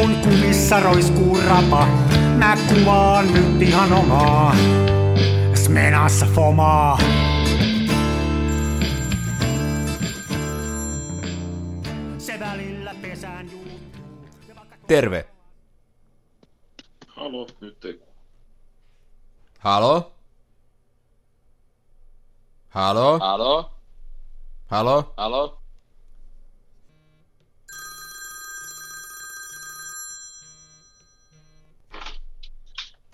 kun kumissa roiskuu rapa. Mä kuvaan nyt ihan omaa, smenassa fomaa. Se välillä pesään juuttuu. Terve. Halo, nyt ei. Halo? Halo? Halo? Halo? Halo?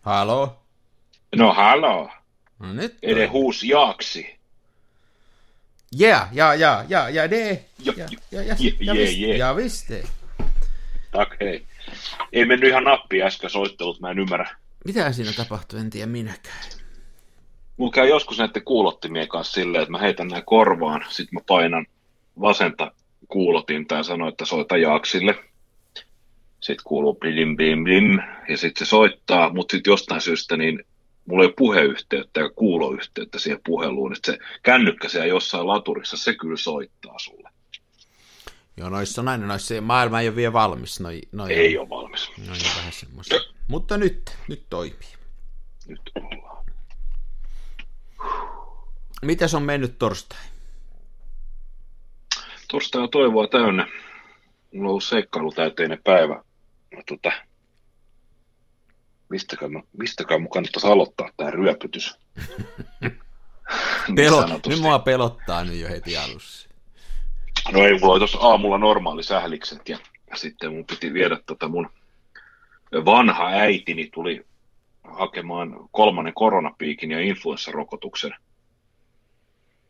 Halo? No halo, No nyt är det hos Jaksi? Ja, ja, ja, ja, ja det. Ja, ja, ja, ja, visst, je. ja visst det. Tak, hei. Ei mennyt ihan nappi äsken soittelut, mä en ymmärrä. Mitä siinä tapahtui, en tiedä minäkään. Mulla käy joskus näiden kuulottimien kanssa silleen, että mä heitän nää korvaan, sit mä painan vasenta kuulotinta ja sanon, että soita Jaaksille. Sitten kuuluu blim blim blim ja sitten se soittaa, mutta sitten jostain syystä niin mulla ei ole puheyhteyttä ja kuuloyhteyttä siihen puheluun, että se kännykkä siellä jossain laturissa, se kyllä soittaa sulle. Joo, noissa on aina noissa, maailma ei ole vielä valmis. Noi, noi Ei on, ole valmis. Noi on vähän semmoista. Mutta nyt, nyt toimii. Nyt ollaan. Mitäs on mennyt torstai? Torstai on toivoa täynnä. Mulla on ollut seikkailutäyteinen päivä. No, tota, mistäkään, mä- mistäkään mun kannattaisi aloittaa tämä ryöpytys? Niin Pelo, sanotusti. nyt mua pelottaa nyt jo heti alussa. No ei, mulla oli tuossa aamulla normaali sählikset ja sitten mun piti viedä tota mun vanha äitini tuli hakemaan kolmannen koronapiikin ja influenssarokotuksen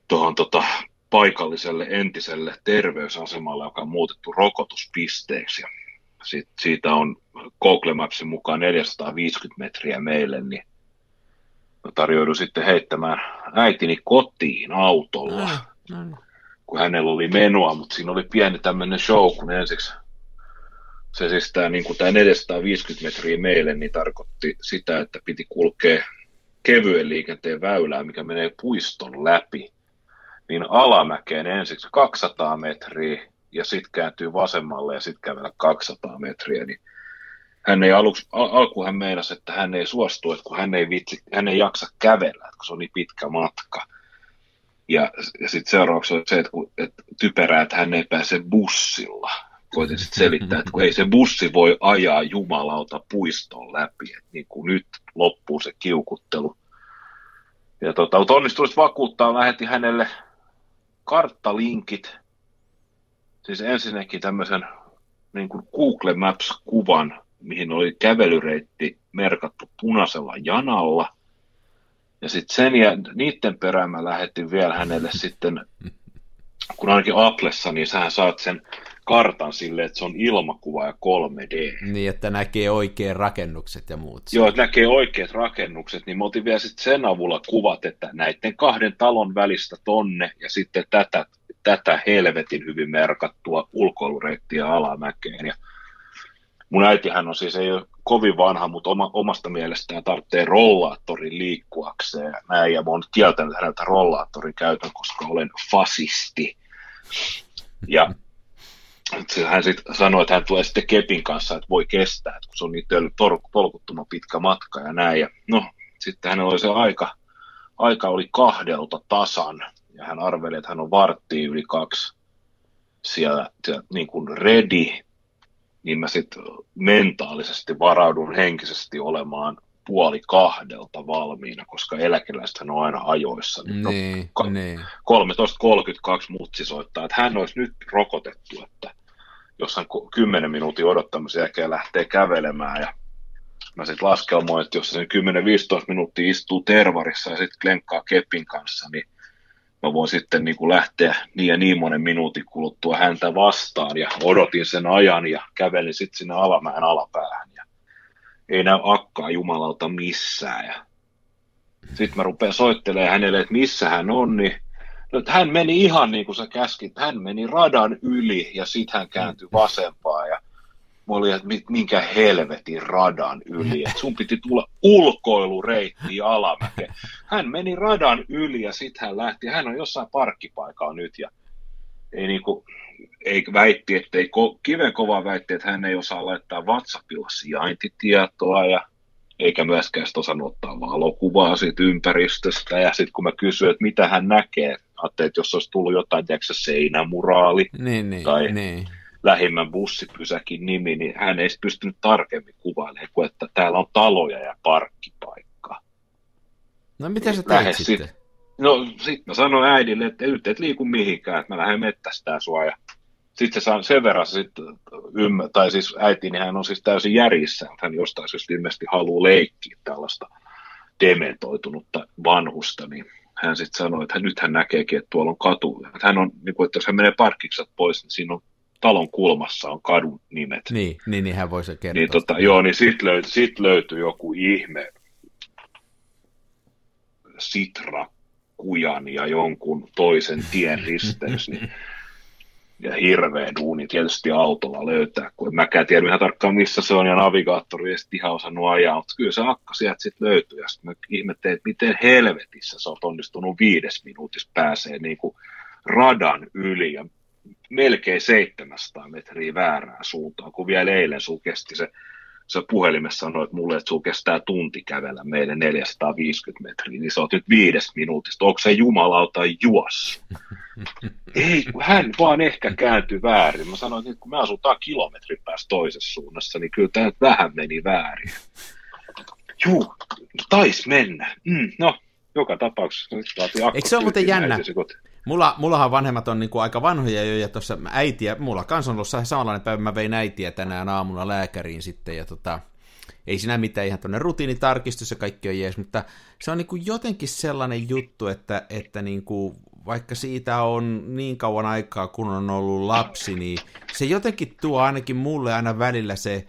tuohon tota paikalliselle entiselle terveysasemalle, joka on muutettu rokotuspisteeksi. Ja sit, siitä on Google Mapsin mukaan 450 metriä meille, niin mä tarjoudun sitten heittämään äitini kotiin autolla No, no, niin. kun hänellä oli menoa, mutta siinä oli pieni tämmöinen show, kun ensiksi se siis tämä, niin kuin tämä 450 metriä meille, niin tarkoitti sitä, että piti kulkea kevyen liikenteen väylää, mikä menee puiston läpi, niin alamäkeen ensiksi 200 metriä ja sitten kääntyy vasemmalle ja sitten kävellä 200 metriä, niin hän ei aluksi, al- alkuun hän meinasi, että hän ei suostu, että kun hän ei, vitsi, hän ei jaksa kävellä, kun se on niin pitkä matka. Ja, ja sitten seuraavaksi on se, että, kun, että typerää, että hän ei pääse bussilla. Koitin sitten selittää, että kun ei se bussi voi ajaa jumalauta puiston läpi. Että niin kuin nyt loppuu se kiukuttelu. Ja tota, mutta onnistuin sitten vakuuttaa, lähetin hänelle karttalinkit. Siis ensinnäkin tämmöisen niin kuin Google Maps-kuvan, mihin oli kävelyreitti merkattu punaisella janalla. Ja sitten sen ja niiden perään mä lähetin vielä hänelle sitten, kun ainakin Applessa, niin sähän saat sen kartan silleen, että se on ilmakuva ja 3D. Niin, että näkee oikein rakennukset ja muut. Joo, että näkee oikeat rakennukset, niin mä otin vielä sitten sen avulla kuvat, että näiden kahden talon välistä tonne ja sitten tätä, tätä helvetin hyvin merkattua ulkoilureittiä alamäkeen. Ja mun äitihän on siis, ei ole kovin vanha, mutta oma, omasta mielestään tarvitsee rollaattorin liikkuakseen näin, ja mä oon kieltänyt häneltä rollaattorin käytön, koska olen fasisti. Ja hän sitten sanoi, että hän tulee sitten kepin kanssa, että voi kestää, että kun se on niin tor- tolkuttoman pitkä matka ja näin. Ja no, sitten hänellä oli se aika, aika oli kahdelta tasan, ja hän arveli, että hän on varttia yli kaksi siellä, siellä niin kuin ready, niin mä sitten mentaalisesti varaudun henkisesti olemaan puoli kahdelta valmiina, koska eläkeläisethän on aina ajoissa. Niin no, Niin, ka- niin. 13.32 mutsi soittaa, että hän olisi nyt rokotettu, että jos hän ku- 10 minuutin odottamisen jälkeen lähtee kävelemään ja mä sitten laskelmoin, että jos se 10-15 minuuttia istuu tervarissa ja sitten klenkkaa kepin kanssa, niin mä voin sitten niin kuin lähteä niin ja niin monen minuutin kuluttua häntä vastaan ja odotin sen ajan ja kävelin sitten sinne alamäen alapäähän ja ei näy akkaa jumalalta missään ja sitten mä rupean soittelemaan hänelle, että missä hän on, niin no, hän meni ihan niin kuin sä käskit, hän meni radan yli ja sitten hän kääntyi vasempaan ja mä olin, että minkä helvetin radan yli, että sun piti tulla ulkoilureitti alamäkeen. Hän meni radan yli ja sitten hän lähti, hän on jossain parkkipaikalla nyt ja ei niinku, ei väitti, että ei, kiven kova väitti, että hän ei osaa laittaa WhatsAppilla sijaintitietoa ja eikä myöskään osannut ottaa valokuvaa siitä ympäristöstä. Ja sitten kun mä kysyin, että mitä hän näkee, ajattelin, että jos olisi tullut jotain, tiedätkö, seinämuraali niin, niin, tai niin. Lähimmän bussipysäkin nimi, niin hän ei pystynyt tarkemmin kuvailemaan, kuin että täällä on taloja ja parkkipaikka. No mitä sä teit sitten? Sit, no sitten mä sanoin äidille, että nyt et liiku mihinkään, että mä lähden mettästään sua ja sitten se sen verran sit, ymmär, tai siis äiti, niin hän on siis täysin järjissä, että hän jostain syystä ilmeisesti haluaa leikkiä tällaista dementoitunutta vanhusta, niin hän sitten sanoi, että nyt hän näkeekin, että tuolla on katu. Että hän on, niin kuin, että jos hän menee parkkikset pois, niin siinä on talon kulmassa on kadun nimet. Niin, niin, niin hän voisi kertoa. Niin, tota, joo, niin sitten löytyi, sit löytyi joku ihme Sitra Kujan ja jonkun toisen tien risteys, niin ja hirveä duuni tietysti autolla löytää, kun en mäkään tiedä ihan tarkkaan missä se on, ja navigaattori ei ihan osannut ajaa, mutta kyllä se akka sieltä sitten löytyy, ja sitten mä ihmettelin, että miten helvetissä se on onnistunut viides minuutissa pääsee niin kuin radan yli, ja melkein 700 metriä väärään suuntaan, kun vielä eilen sun kesti se se puhelimessa sanoi, että mulle, että sulla kestää tunti kävellä meille 450 metriä, niin sä oot nyt viides minuutista. Onko se jumalauta juos? Ei, kun hän vaan ehkä kääntyi väärin. Mä sanoin, että nyt kun me asutaan kilometrin päässä toisessa suunnassa, niin kyllä tämä vähän meni väärin. Juu, tais mennä. Mm, no, joka tapauksessa. Nyt Eikö se ole muuten jännä? Mulla, mullahan vanhemmat on niinku aika vanhoja jo, ja tuossa äitiä, mulla kanssa on ollut samanlainen päivä, mä vein äitiä tänään aamulla lääkäriin sitten, ja tota, ei siinä mitään ihan tuonne rutiinitarkistus ja kaikki on jees, mutta se on niinku jotenkin sellainen juttu, että, että niinku, vaikka siitä on niin kauan aikaa, kun on ollut lapsi, niin se jotenkin tuo ainakin mulle aina välillä se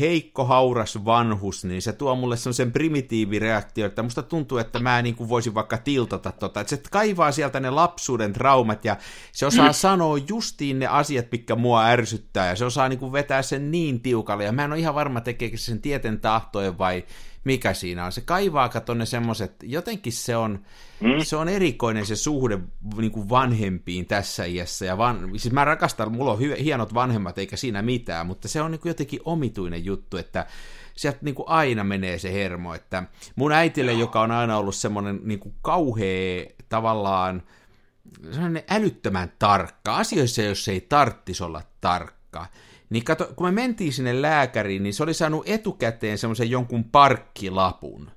heikko, hauras vanhus, niin se tuo mulle sen primitiivireaktio, että musta tuntuu, että mä niin kuin voisin vaikka tiltata tota, että se kaivaa sieltä ne lapsuuden traumat ja se osaa mm. sanoa justiin ne asiat, mitkä mua ärsyttää ja se osaa niin kuin vetää sen niin tiukalle ja mä en ole ihan varma tekeekö sen tieten tahtojen vai mikä siinä on. Se kaivaa, kato ne semmoset, jotenkin se on, mm. se on erikoinen se suhde niin kuin vanhempiin tässä iässä. Ja van, siis mä rakastan, mulla on hy, hienot vanhemmat eikä siinä mitään, mutta se on niin kuin jotenkin omituinen juttu, että sieltä niin kuin aina menee se hermo. Että mun äitille, joka on aina ollut semmoinen niin kuin kauhea tavallaan, sellainen älyttömän tarkka. Asioissa, jos ei tarttisi olla tarkka niin kato, kun me mentiin sinne lääkäriin, niin se oli saanut etukäteen semmoisen jonkun parkkilapun.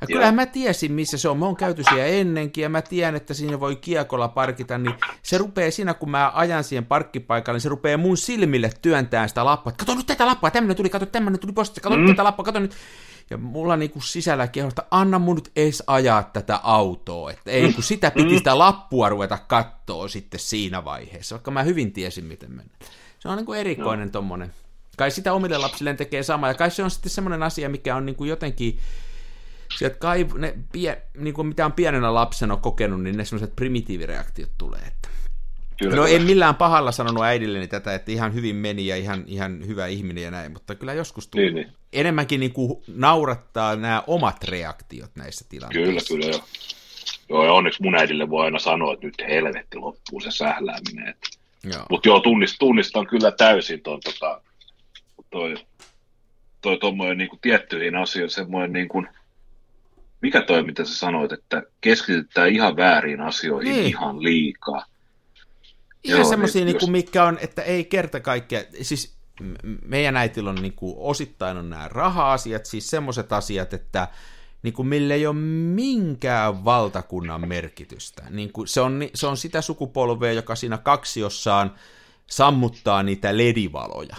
Ja kyllähän mä tiesin, missä se on. Mä oon käyty siellä ennenkin ja mä tiedän, että siinä voi kiekolla parkita, niin se rupeaa siinä, kun mä ajan siihen parkkipaikalle, niin se rupeaa mun silmille työntää sitä lappua. Kato nyt tätä lappua, tämmönen tuli, kato tämmönen tuli postista, kato mm. tätä lappua, kato nyt. Ja mulla niinku sisällä kehosta, anna mun nyt ees ajaa tätä autoa, että ei kun sitä piti mm. sitä lappua ruveta kattoo sitten siinä vaiheessa, vaikka mä hyvin tiesin, miten mennä. Se on niin kuin erikoinen no. tommonen. Kai sitä omille lapsilleen tekee sama, ja kai se on sitten semmoinen asia, mikä on niin kuin jotenkin, sieltä kai ne, pie, niin kuin mitä on pienenä lapsena kokenut, niin ne semmoiset primitiivireaktiot tulee. Että. Kyllä, no en millään pahalla sanonut äidilleni tätä, että ihan hyvin meni ja ihan, ihan hyvä ihminen ja näin, mutta kyllä joskus tulee. Niin, niin. Enemmänkin niin kuin naurattaa nämä omat reaktiot näissä tilanteissa. Kyllä, kyllä joo. Joo, ja onneksi mun äidille voi aina sanoa, että nyt helvetti loppuu se sählääminen. Mutta joo, tunnist, tunnistan kyllä täysin tuon tota, toi, toi tommoinen niin kuin tiettyihin asioihin semmoinen niin kuin, mikä toi, mitä sä sanoit, että keskitytään ihan väärin asioihin niin. ihan liikaa. Ihan semmoisia, niin, niin mikä on, että ei kerta kaikkea, siis meidän äitillä on niin kuin, osittain on nämä raha-asiat, siis semmoiset asiat, että niin kuin mille ei ole minkään valtakunnan merkitystä. Niin kuin se, on, se on sitä sukupolvea, joka siinä kaksiossaan sammuttaa niitä ledivaloja.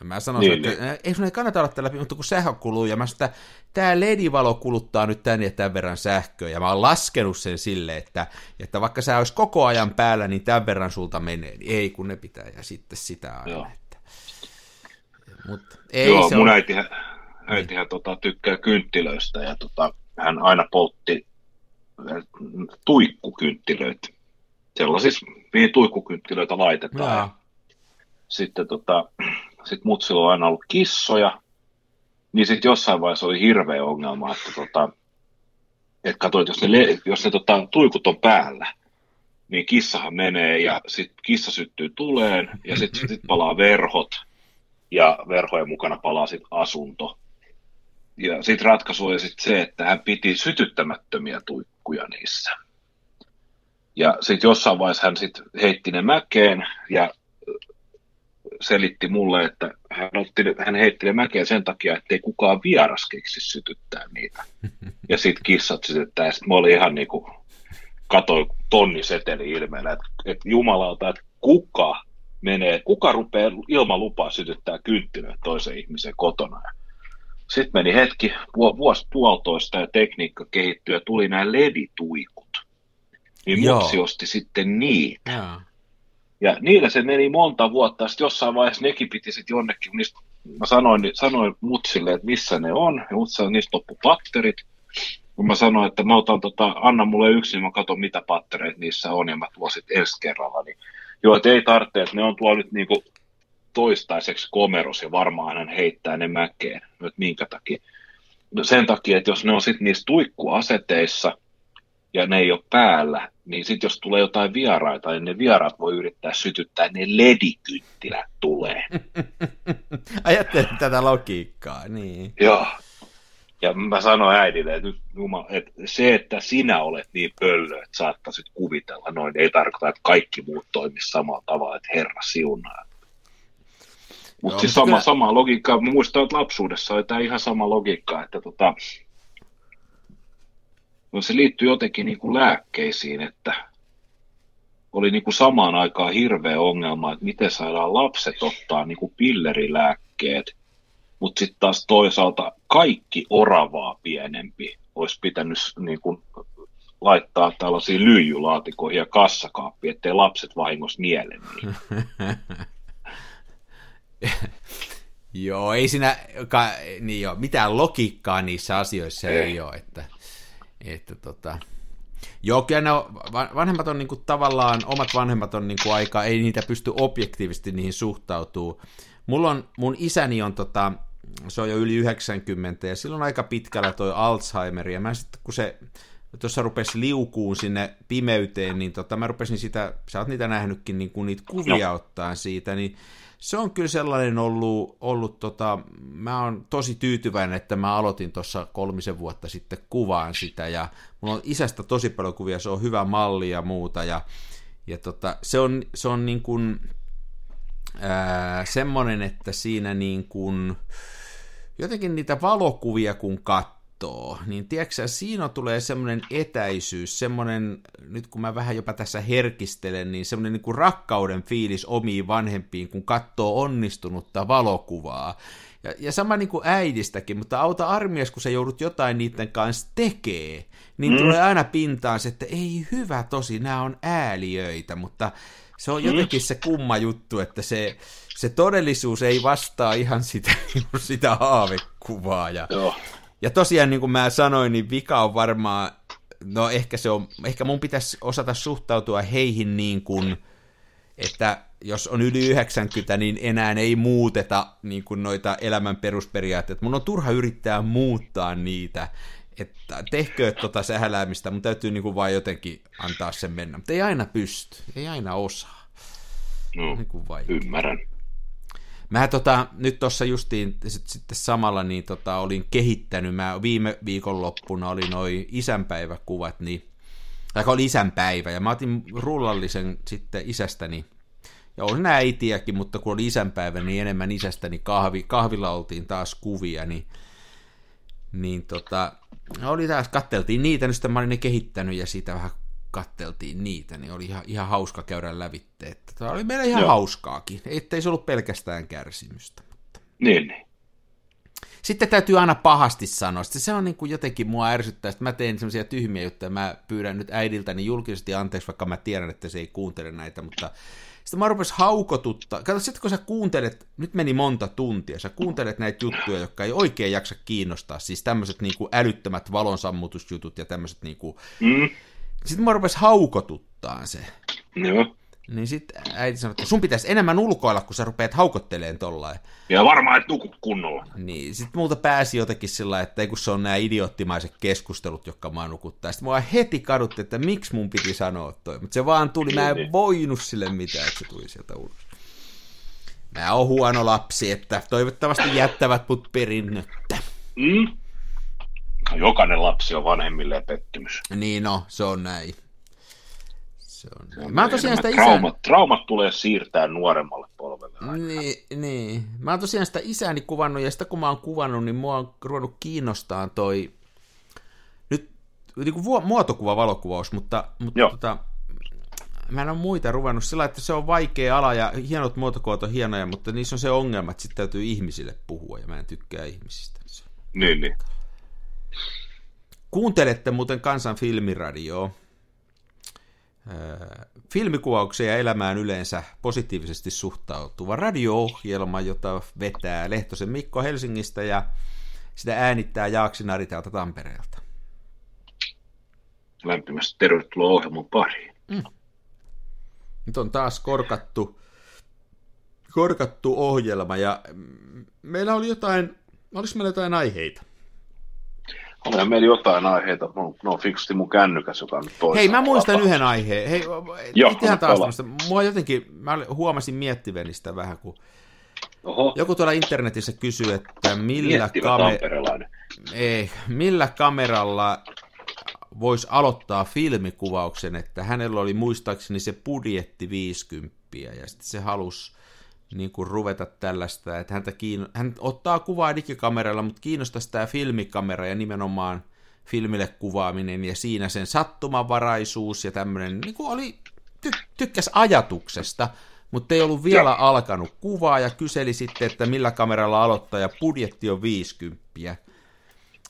Ja mä sanoin, niin, että niin. ei sun ei kannata olla tällä, mutta kun sähkö kuluu, ja mä että tämä ledivalo kuluttaa nyt tän ja tämän verran sähköä, ja mä oon laskenut sen sille, että, että vaikka sä olisi koko ajan päällä, niin tämän verran sulta menee, niin ei kun ne pitää, ja sitten sitä aina. Joo. Että. Mutta ei Joo, se mun on... äitihän, äitihän tota, tykkää kynttilöistä ja tota, hän aina poltti tuikkukynttilöitä. Sellaisissa, mihin tuikkukynttilöitä laitetaan. Ja. Sitten tota, sit mutsilla on aina ollut kissoja, niin sitten jossain vaiheessa oli hirveä ongelma, että tota, et katsoit, jos ne, jos ne tota, tuikut on päällä, niin kissahan menee ja sitten kissa syttyy tuleen ja sitten sit palaa verhot ja verhojen mukana palaa sitten asunto. Ja sitten ratkaisu oli sitten se, että hän piti sytyttämättömiä tuikkuja niissä. Ja sitten jossain vaiheessa hän sitten heitti ne mäkeen ja selitti mulle, että hän, otti, hän heitti ne mäkeen sen takia, että ei kukaan vieras keksi sytyttää niitä. Ja sitten kissat sytyttää, ja sitten mä olin ihan niin katsoin tonni seteli ilmeellä, että, että jumalauta, että kuka menee, kuka rupeaa ilman lupaa sytyttää kynttilöä toisen ihmisen kotona. Sitten meni hetki, vuosi puolitoista ja tekniikka kehittyi ja tuli nämä ledituikut. Niin mutsi osti sitten niitä. Joo. Ja niillä se meni monta vuotta, sitten jossain vaiheessa nekin piti sitten jonnekin, niistä, mä sanoin, sanoin mutsille, että missä ne on, ja mut sanoi, niistä loppu patterit, kun mä sanoin, että mä otan tota, anna mulle yksi, niin mä katson mitä pattereita niissä on, ja mä tuon sitten ensi kerralla, niin joo, että ei tarvitse, että ne on tuolla nyt niinku toistaiseksi komeros, ja varmaan hän heittää ne mäkeen, nyt minkä takia. No sen takia, että jos ne on sitten niissä tuikkuaseteissa, ja ne ei ole päällä, niin sitten jos tulee jotain vieraita, niin ne vieraat voi yrittää sytyttää, ne ledikynttilät tulee. Ajattelin tätä logiikkaa, niin. Joo. Ja mä sanoin äidille, että, nyt, jumala, että se, että sinä olet niin pöllö, että saattaisit kuvitella noin, ei tarkoita, että kaikki muut toimisivat samalla tavalla, että Herra siunaa. Mutta siis sama, kyllä... sama logiikka, mä muistan, että lapsuudessa oli tämä ihan sama logiikka, että tota, no se liittyy jotenkin niin kuin lääkkeisiin, että oli niin kuin samaan aikaan hirveä ongelma, että miten saadaan lapset ottaa niin kuin pillerilääkkeet, mutta sitten taas toisaalta kaikki oravaa pienempi olisi pitänyt niin kuin laittaa tällaisia lyijylaatikoihin ja kassakaappi, ettei lapset vahingossa niele niin. joo, ei siinä ka, niin joo, mitään logiikkaa niissä asioissa ei, ei. ole, että että tota, Joo, kyllä ne on, vanhemmat on niinku tavallaan, omat vanhemmat on niinku aika, ei niitä pysty objektiivisesti niihin suhtautuu. Mulla on, mun isäni on tota, se on jo yli 90 ja silloin aika pitkällä toi Alzheimer ja mä sitten kun se tuossa rupesi liukuun sinne pimeyteen, niin tota, mä rupesin sitä, sä oot niitä nähnytkin, niin kun niitä kuvia ottaa siitä, niin se on kyllä sellainen ollut, ollut tota, mä oon tosi tyytyväinen, että mä aloitin tuossa kolmisen vuotta sitten kuvaan sitä, ja mulla on isästä tosi paljon kuvia, se on hyvä malli ja muuta, ja, ja tota, se on, se on niin kuin, ää, semmoinen, että siinä niin kuin, jotenkin niitä valokuvia kun katsoo, katsoo, niin tiedätkö siinä tulee semmoinen etäisyys, semmoinen, nyt kun mä vähän jopa tässä herkistelen, niin semmoinen niin kuin rakkauden fiilis omiin vanhempiin, kun katsoo onnistunutta valokuvaa. Ja, ja sama niin kuin äidistäkin, mutta auta armias, kun sä joudut jotain niiden kanssa tekee, niin mm. tulee aina pintaan se, että ei hyvä tosi, nämä on ääliöitä, mutta se on mm. jotenkin se kumma juttu, että se, se todellisuus ei vastaa ihan sitä, sitä haavekuvaa. Ja, Joo. Ja tosiaan, niin kuin mä sanoin, niin vika on varmaan, no ehkä se on, ehkä mun pitäisi osata suhtautua heihin niin kuin, että jos on yli 90, niin enää ei muuteta niin kuin noita elämän perusperiaatteita. Mun on turha yrittää muuttaa niitä, että tehkö tota sähäläämistä, mun täytyy niin kuin vaan jotenkin antaa sen mennä. Mutta ei aina pysty, ei aina osaa. No, niin ymmärrän. Mä tota, nyt tuossa justiin sit, sitten samalla niin tota, olin kehittänyt, mä viime viikonloppuna oli noin isänpäiväkuvat, niin, tai oli isänpäivä, ja mä otin rullallisen sitten isästäni, ja olin äitiäkin, mutta kun oli isänpäivä, niin enemmän isästäni. Kahvi, kahvilla oltiin taas kuvia, niin, niin tota, oli taas, katteltiin niitä, niin sitten mä olin ne kehittänyt, ja siitä vähän katteltiin niitä, niin oli ihan, ihan hauska käydä lävitte. Että tämä oli meillä ihan Joo. hauskaakin, ettei se ollut pelkästään kärsimystä. Mutta... Niin, niin. Sitten täytyy aina pahasti sanoa, että se on niin kuin jotenkin mua ärsyttää, että mä teen semmoisia tyhmiä juttuja, mä pyydän nyt äidiltäni julkisesti anteeksi, vaikka mä tiedän, että se ei kuuntele näitä, mutta sitten mä rupesin haukotutta. Kato, sitten kun sä kuuntelet, nyt meni monta tuntia, sä kuuntelet näitä juttuja, jotka ei oikein jaksa kiinnostaa, siis tämmöiset niin kuin älyttömät valonsammutusjutut ja tämmöiset niin kuin, mm sitten mä rupes haukotuttaa se. Joo. Niin sitten äiti sanoi, että sun pitäisi enemmän ulkoilla, kun sä rupeat haukotteleen tollain. Ja varmaan, että nukut kunnolla. Niin, sitten multa pääsi jotenkin sillä että kun se on nämä idioottimaiset keskustelut, jotka mä nukuttaa. Sitten mua heti kadutti, että miksi mun piti sanoa toi. Mutta se vaan tuli, mä en niin. voinut sille mitään, että se tuli sieltä ulos. Mä oon huono lapsi, että toivottavasti jättävät mut perinnöttä. Mm. Jokainen lapsi on vanhemmille pettymys. Niin no, se on näin. Se on näin. Mä tosiaan sitä isän... traumat, traumat tulee siirtää nuoremmalle polvelle. Niin, niin. Mä oon tosiaan sitä isäni kuvannut, ja sitä kun mä oon kuvannut, niin mua on ruvennut kiinnostaa toi, nyt niin kuin muotokuva valokuvaus, mutta, mutta tota, mä en ole muita ruvennut sillä, että se on vaikea ala ja hienot muotokuvat on hienoja, mutta niissä on se ongelma, että sitten täytyy ihmisille puhua ja mä en tykkää ihmisistä. Niin, niin. Kuuntelette muuten Kansan filmiradioa. Filmikuvauksia ja elämään yleensä positiivisesti suhtautuva radio-ohjelma, jota vetää Lehtosen Mikko Helsingistä ja sitä äänittää Jaaksi Nari täältä Tampereelta. Lämpimästi tervetuloa ohjelman pariin. Mm. Nyt on taas korkattu, korkattu ohjelma ja meillä oli jotain, oliko meillä jotain aiheita? Olihan meillä jotain aiheita, no, no fiksusti mun kännykäs, joka nyt Hei, mä muistan vapaa. yhden aiheen. Hei, Joo, ihan taas tämmöistä. Mua jotenkin, mä huomasin miettiveni sitä vähän, kun Oho. joku tuolla internetissä kysyy, että millä, kamer- Ei, millä kameralla voisi aloittaa filmikuvauksen, että hänellä oli muistaakseni se budjetti 50 ja sitten se halusi niin kuin ruveta tällaista, että häntä kiinno... hän ottaa kuvaa digikameralla, mutta kiinnostaa tämä filmikamera ja nimenomaan filmille kuvaaminen ja siinä sen sattumanvaraisuus ja tämmöinen, niin kuin oli, ty- tykkäs ajatuksesta, mutta ei ollut vielä alkanut kuvaa ja kyseli sitten, että millä kameralla aloittaa ja budjetti on 50.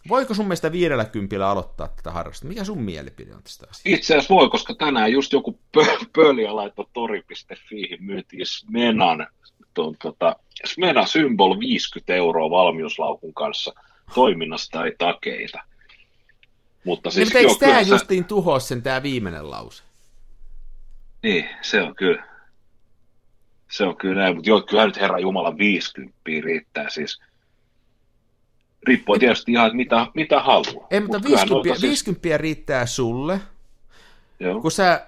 Voiko sun mielestä viidellä kympillä aloittaa tätä harrastusta? Mikä sun mielipide on tästä asiasta? Itse asiassa voi, koska tänään just joku pö- pöliä laittoi tori.fi myyntiin Smenan, tuon, tota, Smena Symbol 50 euroa valmiuslaukun kanssa. Toiminnasta ei takeita. Mutta siis, niin, eikö tämä sä... justiin tuhoa sen tämä viimeinen lause? Niin, se on kyllä. Se on kyllä näin, mutta joo, kyllä nyt Herra Jumala 50 riittää siis Riippuu tietysti ihan, mitä, mitä haluaa. Ei, mutta Mut 50, siis... 50 riittää sulle, Joo. kun sä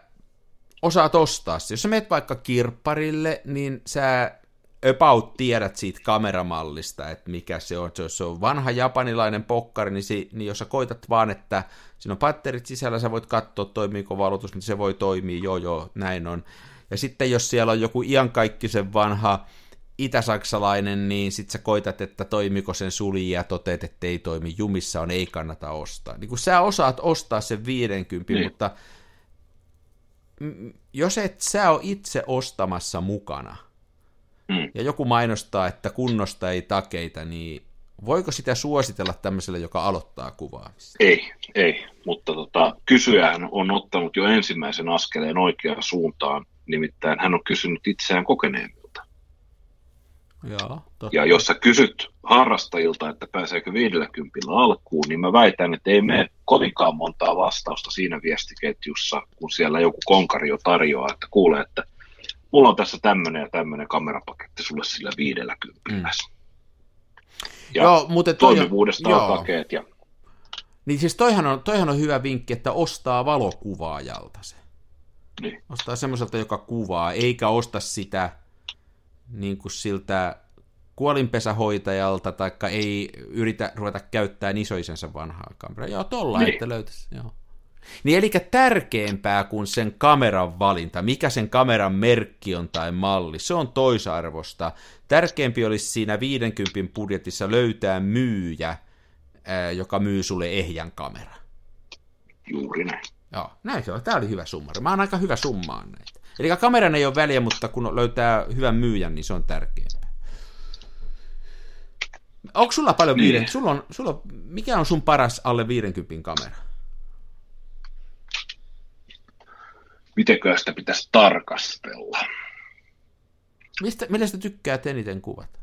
osaat ostaa se. Jos sä menet vaikka kirpparille, niin sä about tiedät siitä kameramallista, että mikä se on. Jos se on vanha japanilainen pokkari, niin, si, niin jos sä koitat vaan, että siinä on patterit sisällä, sä voit katsoa, toimiiko valotus, niin se voi toimia, joo joo, näin on. Ja sitten jos siellä on joku iankaikkisen vanha itäsaksalainen, niin sit sä koitat, että toimiko sen sulji ja toteet, että ei toimi, jumissa on, ei kannata ostaa. Niin kun sä osaat ostaa sen 50, niin. mutta jos et sä ole itse ostamassa mukana, mm. ja joku mainostaa, että kunnosta ei takeita, niin voiko sitä suositella tämmöiselle, joka aloittaa kuvaamista? Ei, ei, mutta tota, kysyjähän on ottanut jo ensimmäisen askeleen oikeaan suuntaan, nimittäin hän on kysynyt itseään kokeneen Joo, totta. Ja jos sä kysyt harrastajilta, että pääseekö 50 alkuun, niin mä väitän, että ei mene kovinkaan montaa vastausta siinä viestiketjussa, kun siellä joku konkari jo tarjoaa, että kuulee, että mulla on tässä tämmöinen ja tämmöinen kamerapaketti sulle sillä 50. Mm. Ja joo, mutta toi, toimivuudesta on takeet. Ja... Niin siis toihan on, toihan on hyvä vinkki, että ostaa valokuvaajalta se. Niin. Ostaa semmoiselta, joka kuvaa, eikä osta sitä niin kuin siltä kuolinpesähoitajalta, taikka ei yritä ruveta käyttämään isoisensa vanhaa kameraa. Joo, tolla, niin. että löytäisi. Joo. Niin eli tärkeämpää kuin sen kameran valinta, mikä sen kameran merkki on tai malli, se on toisarvosta. Tärkeämpi olisi siinä 50 budjetissa löytää myyjä, joka myy sulle ehjän kamera. Juuri näin. Joo, näin se on. Tämä oli hyvä summa. Mä oon aika hyvä summaan näitä. Eli kameran ei ole väliä, mutta kun löytää hyvän myyjän, niin se on tärkeää. Onko sulla paljon niin. viiden? Sulla on, sulla on, mikä on sun paras alle 50 kamera? Mitenkö sitä pitäisi tarkastella? Mistä, millä sitä tykkää eniten kuvat?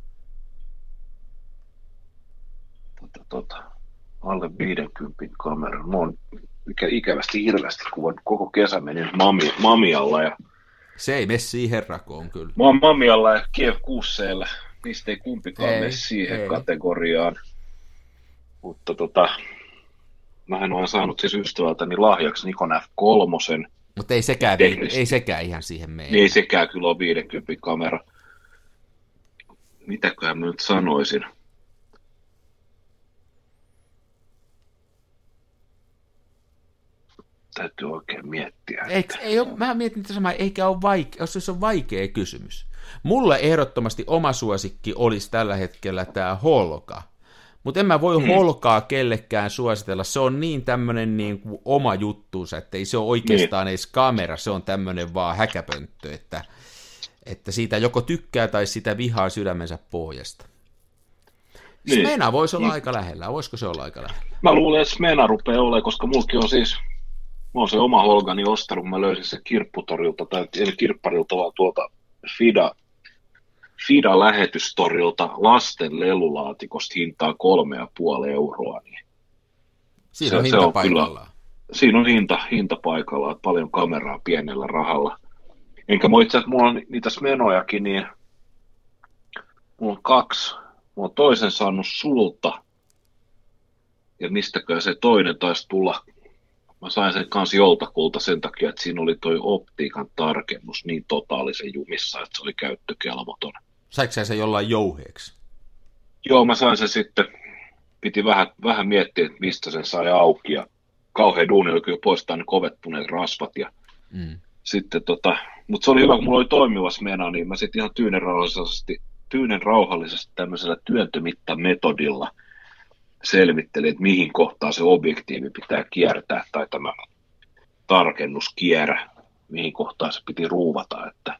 Tota, tota, alle 50 kamera. Mä oon ikävästi hirveästi kuvannut koko kesä menin mami, mamialla ja Se ei mene siihen rakoon kyllä. Mä oon Mamialla ja Kiev 6 Niistä ei kumpikaan ei, mene siihen ei. kategoriaan. Mutta tota, mähän olen saanut siis ystävältäni lahjaksi Nikon F3. Mutta ei sekään, ei sekään ihan siihen mene. Niin ei sekään kyllä ole 50 kamera. Mitäköhän mä nyt sanoisin? täytyy oikein miettiä. Eikö, ei ole, mä mietin että sama, eikä ole vaikea, jos se on vaikea kysymys. Mulle ehdottomasti oma suosikki olisi tällä hetkellä tämä Holka. Mutta en mä voi mm. Holkaa kellekään suositella. Se on niin tämmöinen niin kuin oma juttuunsa, että ei se ole oikeastaan niin. edes kamera, se on tämmöinen vaan häkäpönttö, että, että siitä joko tykkää tai sitä vihaa sydämensä pohjasta. Niin. Smena voisi olla niin. aika lähellä. Voisiko se olla aika lähellä? Mä luulen, että Smena rupeaa olemaan, koska mulki on siis Mä oon se oma Holgani ostanut, mä löysin se kirpputorilta, tai ei kirpparilta, vaan tuolta Fida, Fida-lähetystorilta lasten lelulaatikosta hintaa kolme ja puoli euroa. Niin siinä se, on hinta se on paikallaan. Kyllä, siinä on hinta, hinta paikallaan, paljon kameraa pienellä rahalla. Enkä mä itse mulla on niitä menojakin, niin mulla on kaksi. Mä oon toisen saanut sulta, ja mistäkään se toinen taisi tulla Mä sain sen kanssa joltakulta sen takia, että siinä oli toi optiikan tarkennus niin totaalisen jumissa, että se oli käyttökelvoton. Saiko sen jollain jouheeksi? Joo, mä sain sen sitten, piti vähän, vähän miettiä, että mistä sen sai auki ja kauhean duuni oli kyllä poistaa ne kovettuneet rasvat ja mm. sitten tota, mutta se oli hyvä, kun mulla oli toimiva smena, niin mä sitten ihan tyynen rauhallisesti, tyynen rauhallisesti tämmöisellä työntömittametodilla – selvitteli, että mihin kohtaan se objektiivi pitää kiertää tai tämä tarkennuskierä, mihin kohtaan se piti ruuvata, että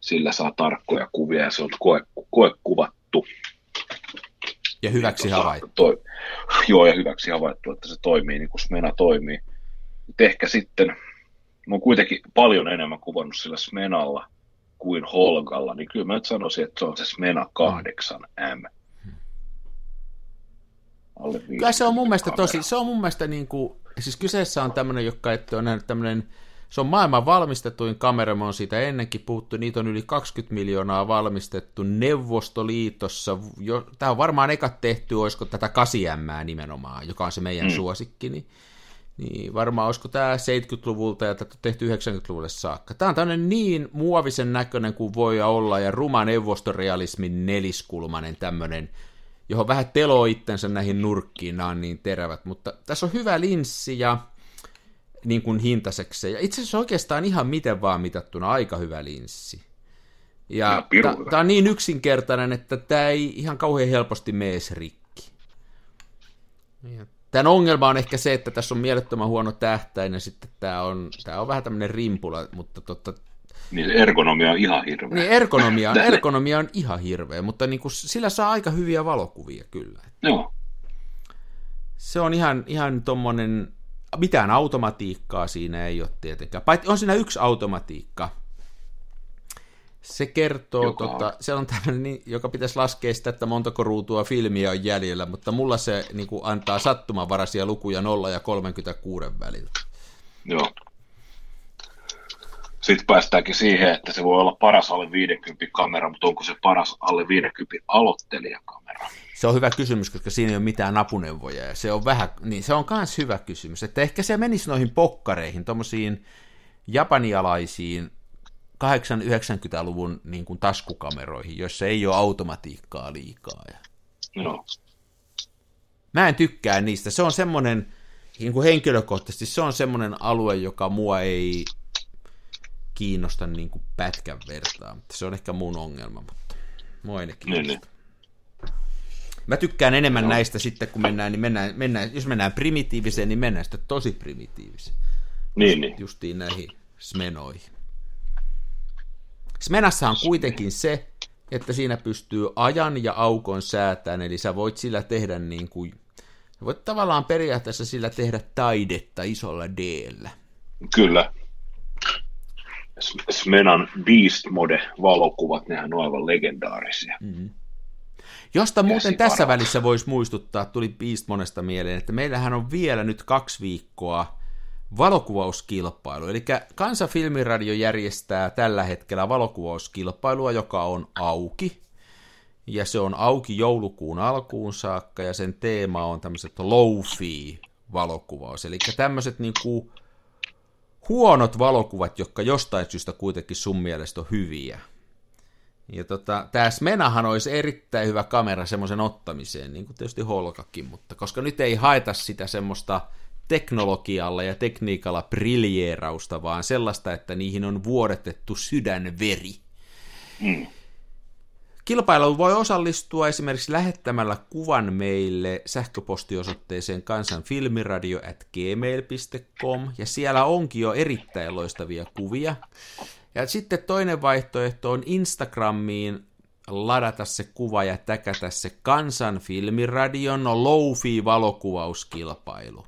sillä saa tarkkoja kuvia ja se on koe, koe kuvattu. Ja hyväksi tota, havaittu. Toi, joo, ja hyväksi havaittu, että se toimii niin kuin Smena toimii. Et ehkä sitten, mä oon kuitenkin paljon enemmän kuvannut sillä Smenalla kuin Holgalla, niin kyllä mä nyt sanoisin, että se on se Smena 8M alle Kyllä se on mun mielestä tosi, se on mun mielestä niin kuin, siis kyseessä on tämmöinen, joka ette on nähnyt tämmöinen, se on maailman valmistetuin kamera, me on siitä ennenkin puhuttu, niitä on yli 20 miljoonaa valmistettu Neuvostoliitossa, jo, tämä on varmaan eka tehty, olisiko tätä 8 nimenomaan, joka on se meidän mm. suosikki, niin, niin varmaan olisiko tämä 70-luvulta ja tätä tehty 90-luvulle saakka. Tämä on tämmöinen niin muovisen näköinen kuin voi olla ja ruma neuvostorealismin neliskulmanen tämmöinen johon vähän teloo itsensä näihin nurkkiin, nämä on niin terävät, mutta tässä on hyvä linssi ja niin kuin hintaseksi. Ja itse asiassa oikeastaan ihan miten vaan mitattuna aika hyvä linssi. Ja tämä on niin yksinkertainen, että tämä ei ihan kauhean helposti mees rikki. Tämän ongelma on ehkä se, että tässä on mielettömän huono tähtäin ja sitten tämä on, tämä on vähän tämmöinen rimpula, mutta totta, niin ergonomia on ihan hirveä. Niin ergonomia, ergonomia on ihan hirveä, mutta niin kuin sillä saa aika hyviä valokuvia kyllä. Joo. Se on ihan, ihan tommonen, mitään automatiikkaa siinä ei ole tietenkään. Paitsi on siinä yksi automatiikka. Se kertoo, joka, tota, se on tämmöinen, niin, joka pitäisi laskea sitä, että montako ruutua filmiä on jäljellä, mutta mulla se niin kuin, antaa sattumanvaraisia lukuja 0 ja 36 välillä. Joo sitten päästäänkin siihen, että se voi olla paras alle 50 kamera, mutta onko se paras alle 50 aloittelijakamera? Se on hyvä kysymys, koska siinä ei ole mitään apuneuvoja, ja se on vähän, niin se on myös hyvä kysymys, että ehkä se menisi noihin pokkareihin, tuommoisiin japanialaisiin 8-90-luvun niin kuin taskukameroihin, joissa ei ole automatiikkaa liikaa. Ja... No. Mä en tykkää niistä, se on semmoinen, niin kuin henkilökohtaisesti se on semmoinen alue, joka mua ei kiinnosta niin kuin pätkän vertaa. Se on ehkä mun ongelma, mutta mua ei ne niin, niin. Mä tykkään enemmän no. näistä sitten, kun mennään, niin mennään, mennään, jos mennään primitiiviseen, niin mennään sitten tosi primitiiviseen. Niin, niin. Justiin näihin smenoihin. Smenassa on kuitenkin se, että siinä pystyy ajan ja aukon säätämään, eli sä voit sillä tehdä niin kuin, voit tavallaan periaatteessa sillä tehdä taidetta isolla d Kyllä. Smenan Beast Mode-valokuvat, nehän on aivan legendaarisia. Mm-hmm. Josta muuten tässä välissä voisi muistuttaa, tuli Beast Monesta mieleen, että meillähän on vielä nyt kaksi viikkoa valokuvauskilpailu. Eli Kansa Filmiradio järjestää tällä hetkellä valokuvauskilpailua, joka on auki. Ja se on auki joulukuun alkuun saakka, ja sen teema on tämmöiset low-fi valokuvaus. Eli tämmöiset niinku huonot valokuvat, jotka jostain syystä kuitenkin sun mielestä on hyviä. Ja tota, tämä Smenahan olisi erittäin hyvä kamera semmoisen ottamiseen, niin kuin tietysti Holkakin, mutta koska nyt ei haeta sitä semmoista teknologialla ja tekniikalla briljeerausta, vaan sellaista, että niihin on vuodetettu sydänveri. Mm. Kilpailuun voi osallistua esimerkiksi lähettämällä kuvan meille sähköpostiosoitteeseen kansanfilmiradio.gmail.com, ja siellä onkin jo erittäin loistavia kuvia. Ja sitten toinen vaihtoehto on Instagramiin ladata se kuva ja täkätä se kansanfilmiradion low-fi valokuvauskilpailu.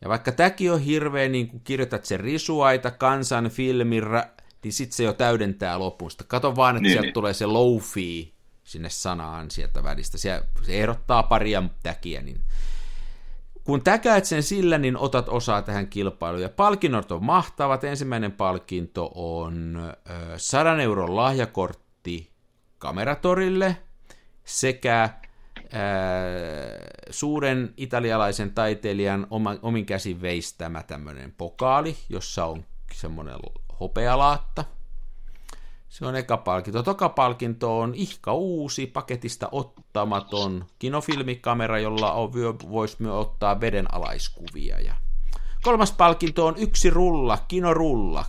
Ja vaikka tämäkin on hirveä, niin kun kirjoitat sen risuaita kansan filmira, niin sitten se jo täydentää lopusta. Kato vaan, että niin, sieltä niin. tulee se low-fi sinne sanaan sieltä välistä. Se, se ehdottaa paria täkiä, niin kun täkäät sen sillä, niin otat osaa tähän kilpailuun. Ja palkinnot on mahtavat. Ensimmäinen palkinto on 100 euron lahjakortti kameratorille sekä suuren italialaisen taiteilijan oma, omin käsin veistämä tämmöinen pokaali, jossa on semmoinen hopealaatta. Se on eka palkinto. Toka palkinto on ihka uusi, paketista ottamaton kinofilmikamera, jolla on, voisi myös ottaa vedenalaiskuvia. Ja kolmas palkinto on yksi rulla, kinorulla,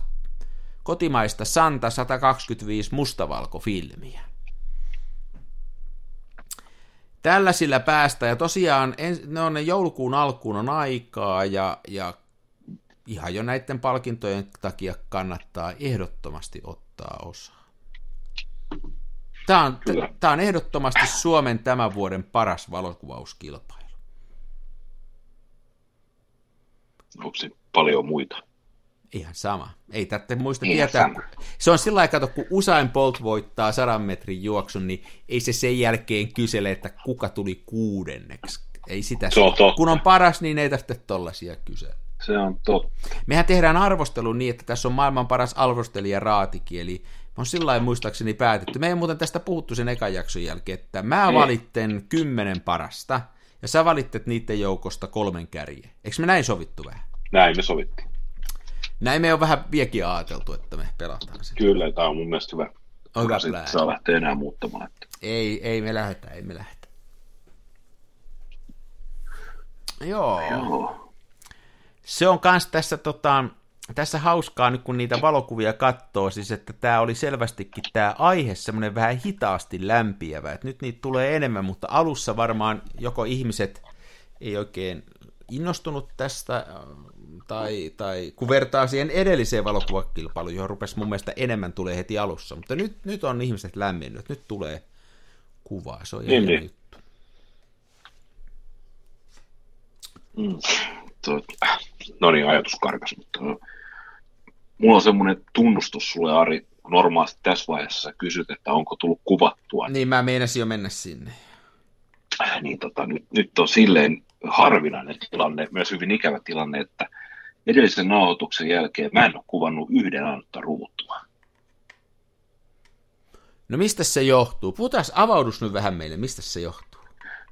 kotimaista Santa 125 mustavalkofilmiä. Tällaisilla päästä, ja tosiaan ne on ne joulukuun alkuun on aikaa, ja, ja ihan jo näiden palkintojen takia kannattaa ehdottomasti ottaa osaa. Tämä on, tämä on ehdottomasti Suomen tämän vuoden paras valokuvauskilpailu. Onko se paljon muita? Ihan sama. Ei tarvitse muista Ihan tietää. Sama. Se on sillä aikaa, kun Usain Bolt voittaa sadan metrin juoksun, niin ei se sen jälkeen kysele, että kuka tuli kuudenneksi. Ei sitä. Se on kun on paras, niin ei tästä tollaisia kysellä. Se on totta. Mehän tehdään arvostelu niin, että tässä on maailman paras arvostelija Raatikin, eli on sillä lailla muistaakseni päätetty. Me ei muuten tästä puhuttu sen ekan jakson jälkeen, että mä ei. valitten kymmenen parasta, ja sä valittet niiden joukosta kolmen kärjen. Eikö me näin sovittu vähän? Näin me sovittiin. Näin me on vähän viekin ajateltu, että me pelataan sen. Kyllä, tämä on mun mielestä hyvä. On hyvä saa lähteä enää muuttamaan. Että... Ei, ei me lähdetä, ei me lähdetä. Joo. Joo se on kans tässä, tota, tässä hauskaa nyt, kun niitä valokuvia katsoo, siis että tämä oli selvästikin tämä aihe semmoinen vähän hitaasti lämpiävä, että nyt niitä tulee enemmän, mutta alussa varmaan joko ihmiset ei oikein innostunut tästä, tai, tai kun vertaa siihen edelliseen valokuvakilpailuun, johon rupesi mun mielestä enemmän tulee heti alussa, mutta nyt, nyt on ihmiset lämminnyt, nyt tulee kuvaa, se on niin, niin. juttu. Mm no niin, ajatus karkas, mutta mulla on semmoinen tunnustus sulle, Ari, normaalisti tässä vaiheessa kysyt, että onko tullut kuvattua. Niin, mä meinasin jo mennä sinne. Äh, niin tota, nyt, nyt on silleen harvinainen tilanne, myös hyvin ikävä tilanne, että edellisen nauhoituksen jälkeen mä en ole kuvannut yhden ainutta ruutua. No mistä se johtuu? Puhutaan avaudus nyt vähän meille, mistä se johtuu?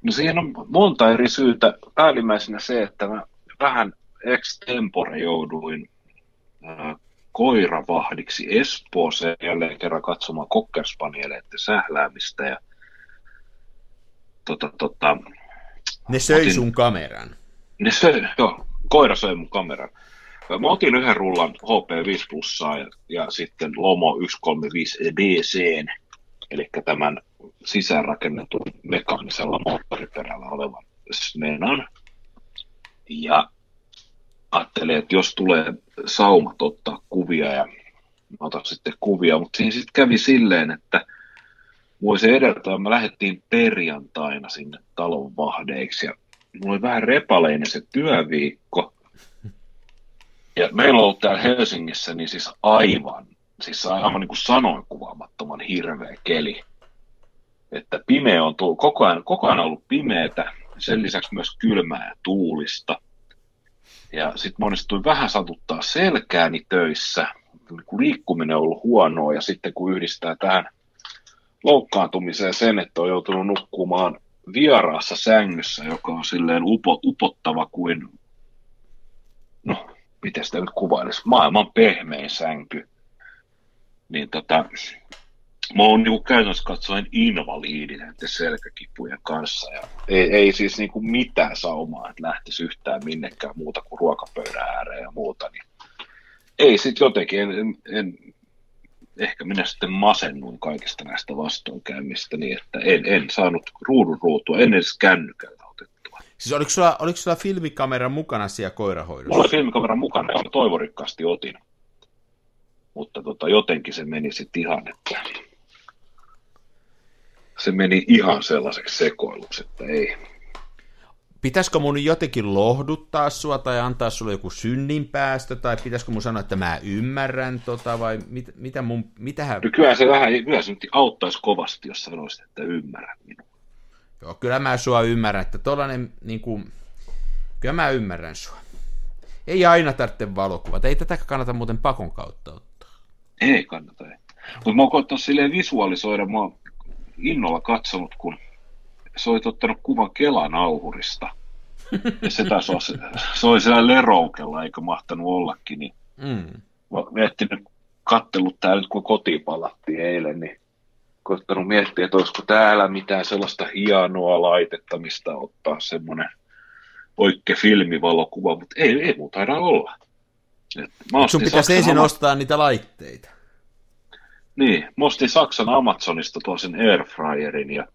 No siihen on monta eri syytä. Päällimmäisenä se, että mä vähän extempore jouduin äh, koiravahdiksi Espooseen jälleen kerran katsomaan kokkerspanieleiden sähläämistä ja tota, tota, ne söi otin, sun kameran. Ne söi, joo, koira söi mun kameran. Mä otin yhden rullan HP5 plussaa ja, ja sitten Lomo 135 DC, eli tämän sisäänrakennetun mekaanisella moottoriperällä olevan Smenan. Ja ajattelin, että jos tulee saumat ottaa kuvia ja mä otan sitten kuvia, mutta siinä sitten kävi silleen, että vuosi edeltä me lähdettiin perjantaina sinne talon vahdeiksi ja mulla oli vähän repaleinen se työviikko. Ja meillä on ollut täällä Helsingissä niin siis aivan, siis aivan niin kuin sanoin kuvaamattoman hirveä keli. Että pimeä on tullut, koko ajan, koko ajan ollut pimeätä, sen lisäksi myös kylmää ja tuulista – Ja sitten monesti vähän satuttaa selkääni töissä, kun liikkuminen on ollut huonoa, ja sitten kun yhdistää tähän loukkaantumiseen sen, että on joutunut nukkumaan vieraassa sängyssä, joka on silleen upo, upottava kuin, no, miten sitä nyt kuvailisi, maailman pehmein sänky, niin tota, mä oon niin käytännössä katsoen invaliidi näiden selkäkipujen kanssa. Ja ei, ei siis niin kuin mitään saumaa, että lähtisi yhtään minnekään muuta kuin ruokapöydän ääreen ja muuta. Niin ei sitten jotenkin, en, en, en, ehkä minä sitten masennuin kaikista näistä vastoinkäymistä niin, että en, en saanut ruudun ruutua, en edes kännykällä otettua. Siis oliko sulla, oliko sulla filmikamera mukana siellä koirahoidossa? Mulla oli filmikamera mukana ja toivorikkaasti otin. Mutta tota, jotenkin se meni sitten ihan, että se meni ihan sellaiseksi sekoiluksi, että ei. Pitäisikö mun jotenkin lohduttaa sua tai antaa sulle joku synninpäästö, tai pitäisikö mun sanoa, että mä ymmärrän tota, vai mit, mitä mun, mitähän... No kyllä se vähän, kyllä se nyt auttaisi kovasti, jos sanoisit, että ymmärrän minua. Joo, kyllä mä sua ymmärrän, että tollanen, niin kuin, kyllä mä ymmärrän sua. Ei aina tarvitse valokuvat, ei tätä kannata muuten pakon kautta ottaa. Ei kannata, ei. Mutta mä oon silleen visualisoida, mä oon innolla katsonut, kun se oli ottanut kuvan Kelan auhurista. Ja se taisi olla, se oli siellä leroukella, eikä mahtanut ollakin. Niin mm. miettinyt, kattellut tää nyt, kun kotiin palattiin eilen, niin koittanut miettiä, että olisiko täällä mitään sellaista hienoa laitetta, mistä ottaa semmoinen oikea filmivalokuva, mutta ei, ei muuta taida olla. Sun pitäisi ensin ostaa niitä laitteita. Niin, mä ostin Saksan Amazonista tuon sen Airfryerin ja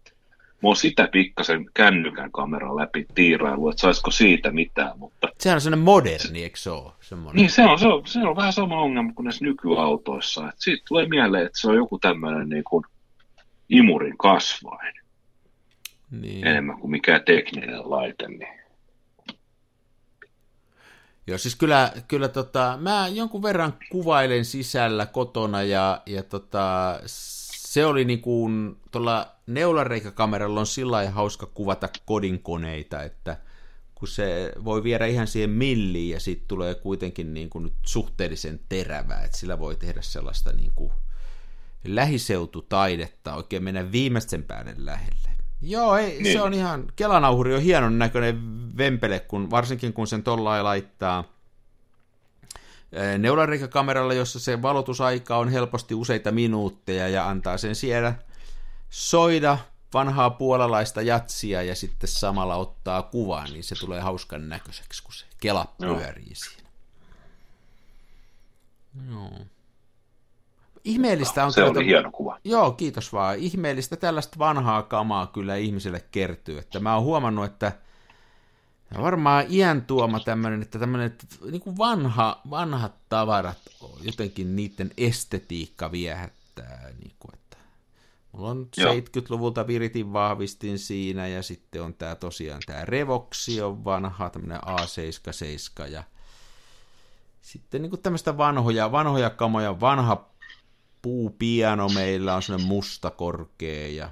mä oon sitä pikkasen kännykän kameran läpi tiirailu, että saisiko siitä mitään, mutta... Sehän on sellainen moderni, eikö se ole? Semmoinen. Niin, se on, se, on, se on vähän sama ongelma kuin näissä nykyautoissa. Että siitä tulee mieleen, että se on joku tämmöinen niin kuin imurin kasvain. Niin. Enemmän kuin mikään tekninen laite, niin Joo, siis kyllä, kyllä tota, mä jonkun verran kuvailen sisällä kotona ja, ja tota, se oli niin kuin, tuolla neulareikakameralla on sillä hauska kuvata kodinkoneita, että kun se voi viedä ihan siihen milliin ja siitä tulee kuitenkin niin kuin nyt suhteellisen terävää, että sillä voi tehdä sellaista niin kuin lähiseututaidetta, oikein mennä viimeisten päälle lähelle. Joo, ei, niin. se on ihan, kelanauhuri on hienon näköinen vempele, kun, varsinkin kun sen tolla laittaa neulareikakameralla, jossa se valotusaika on helposti useita minuutteja ja antaa sen siellä soida vanhaa puolalaista jatsia ja sitten samalla ottaa kuvaa, niin se tulee hauskan näköiseksi, kun se kela pyörii siinä. Joo. Ihmeellistä on... Se oli hieno kuva. Joo, kiitos vaan. Ihmeellistä tällaista vanhaa kamaa kyllä ihmiselle kertyy. Että mä oon huomannut, että varmaan iän tuoma tämmöinen, että tämmöinen että niin kuin vanha, vanhat tavarat, jotenkin niiden estetiikka viehättää. Niin kuin, että mulla on Joo. 70-luvulta viritin vahvistin siinä ja sitten on tämä tosiaan tämä Revoxi on vanha, tämmöinen A77 ja sitten niin kuin tämmöistä vanhoja, vanhoja kamoja, vanha puupiano meillä on semmoinen musta korkea ja,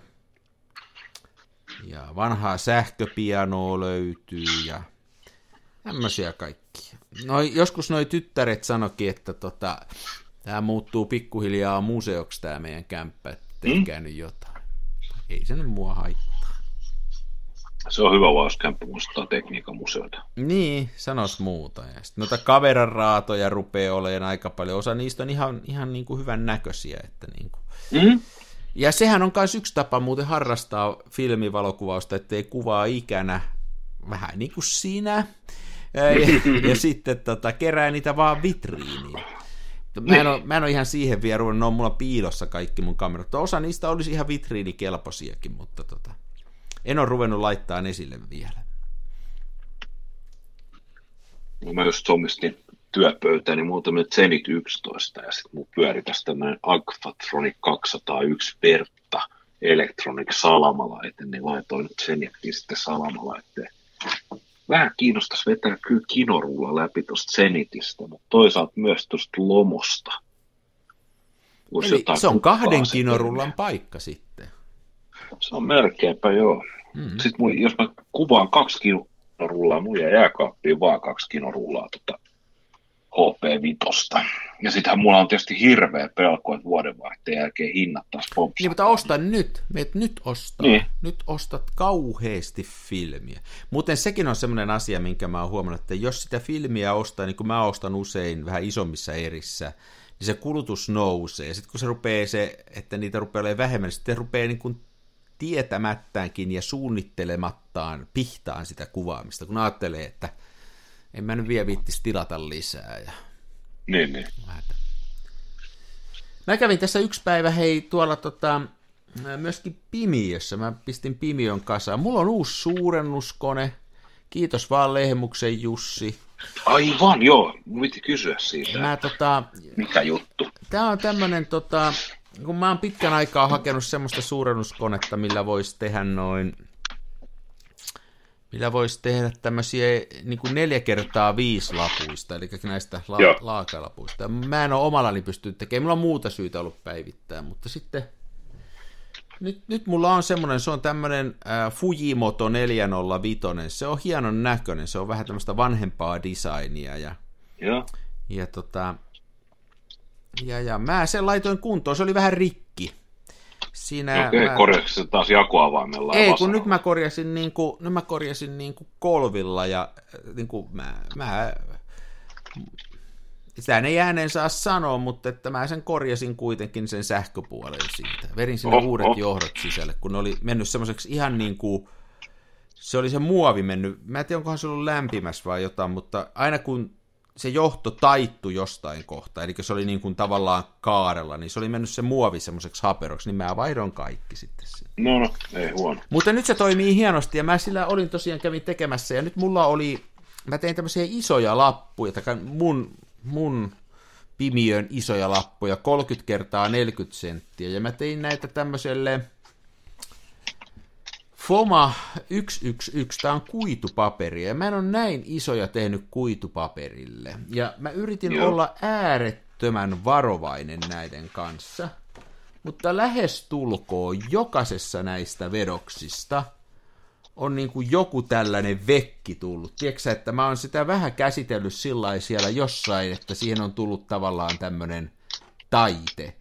ja vanhaa sähköpianoa löytyy ja tämmöisiä kaikkia. No, joskus noi tyttäret sanokin, että tota, tämä muuttuu pikkuhiljaa museoksi tämä meidän kämppä, että mm. nyt jotain. Ei se nyt mua haittaa. Se on hyvä vaan, jos kämppä muistaa tekniikan museota. Niin, sanos muuta. Ja sitten noita kaveran raatoja rupeaa olemaan aika paljon. Osa niistä on ihan, ihan niin kuin hyvän näköisiä. Että niin kuin. Mm. Ja sehän on myös yksi tapa muuten harrastaa filmivalokuvausta, ettei kuvaa ikänä vähän niin kuin sinä. Ja, ja sitten tota, kerää niitä vaan vitriiniin. Mä en, ole, mä en ole ihan siihen vielä ruvennut, ne on mulla piilossa kaikki mun kamerat. Osa niistä olisi ihan vitriinikelpoisiakin, mutta tota, en ole ruvennut laittaa esille vielä. No mä just omistin työpöytäni niin muutama Zenit 11 ja sitten mun pyöri tästä tämmöinen Agfatronic 201 Vertta Electronic salamalaite, niin laitoin Zenitin sitten salamalaitteen. Vähän kiinnostaisi vetää kyllä kinorulla läpi tuosta Zenitistä, mutta toisaalta myös tuosta Lomosta. Eli se on kahden kinorullan paikka sitten. Se on melkeinpä joo. Mm. Sitten mun, jos mä kuvaan kaksi rullaa, mun ja jääkaappiin vaan kaksi kinorullaa tota HP5. Ja sittenhän mulla on tietysti hirveä pelko, että vuodenvaihteen jälkeen hinnat taas pompsattaa. Niin, mutta osta nyt. Meet nyt ostaa. Niin. Nyt ostat kauheasti filmiä. Muuten sekin on semmoinen asia, minkä mä oon huomannut, että jos sitä filmiä ostaa, niin kuin mä ostan usein vähän isommissa erissä, niin se kulutus nousee. Sitten kun se rupeaa se, että niitä rupeaa olemaan vähemmän, niin sitten rupeaa niin kuin tietämättäänkin ja suunnittelemattaan pihtaan sitä kuvaamista, kun ajattelee, että en mä nyt vielä viittisi tilata lisää. Ja... Niin, niin. Mä kävin tässä yksi päivä, hei, tuolla tota, myöskin Pimiössä. Mä pistin Pimiön kasaan. Mulla on uusi suurennuskone. Kiitos vaan Lehmuksen Jussi. Aivan, joo. Mun piti kysyä siitä. Mä, tota, Mikä juttu? Tää on tämmönen, tota, kun mä oon pitkän aikaa hakenut semmoista suurennuskonetta, millä voisi tehdä noin millä voisi tehdä tämmöisiä niin kuin neljä kertaa viisi lapuista, eli näistä la- laakalapuista. Mä en ole omallani pystynyt tekemään, mulla on muuta syytä ollut päivittää, mutta sitten nyt, nyt mulla on semmoinen, se on tämmöinen äh, Fujimoto 405, se on hienon näköinen, se on vähän tämmöistä vanhempaa designia ja, ja. ja, tota, ja, ja mä sen laitoin kuntoon, se oli vähän rikki, Siinä Okei, mä... taas jakoavaimella? Ei, kun nyt mä korjasin, niin kuin, nyt mä korjasin niin kuin kolvilla ja niin kuin mä, mä sitä ei ääneen saa sanoa, mutta että mä sen korjasin kuitenkin sen sähköpuolen siitä. Verin sinne oh, uudet oh. johdot sisälle, kun ne oli mennyt semmoiseksi ihan niin kuin, se oli se muovi mennyt, mä en tiedä onkohan se ollut lämpimässä vai jotain, mutta aina kun se johto taittu jostain kohtaa, eli se oli niin kuin tavallaan kaarella, niin se oli mennyt se muovi semmoiseksi haperoksi, niin mä vaihdoin kaikki sitten. No, no, ei huono. Mutta nyt se toimii hienosti, ja mä sillä olin tosiaan kävin tekemässä, ja nyt mulla oli, mä tein tämmöisiä isoja lappuja, tai mun, mun pimiön isoja lappuja, 30 kertaa 40 senttiä, ja mä tein näitä tämmöiselle, Foma 111, tämä on kuitupaperi, ja mä en ole näin isoja tehnyt kuitupaperille. Ja mä yritin Joo. olla äärettömän varovainen näiden kanssa, mutta lähestulkoon jokaisessa näistä vedoksista on niin kuin joku tällainen vekki tullut. Tiedätkö että mä oon sitä vähän käsitellyt sillä siellä jossain, että siihen on tullut tavallaan tämmöinen taite.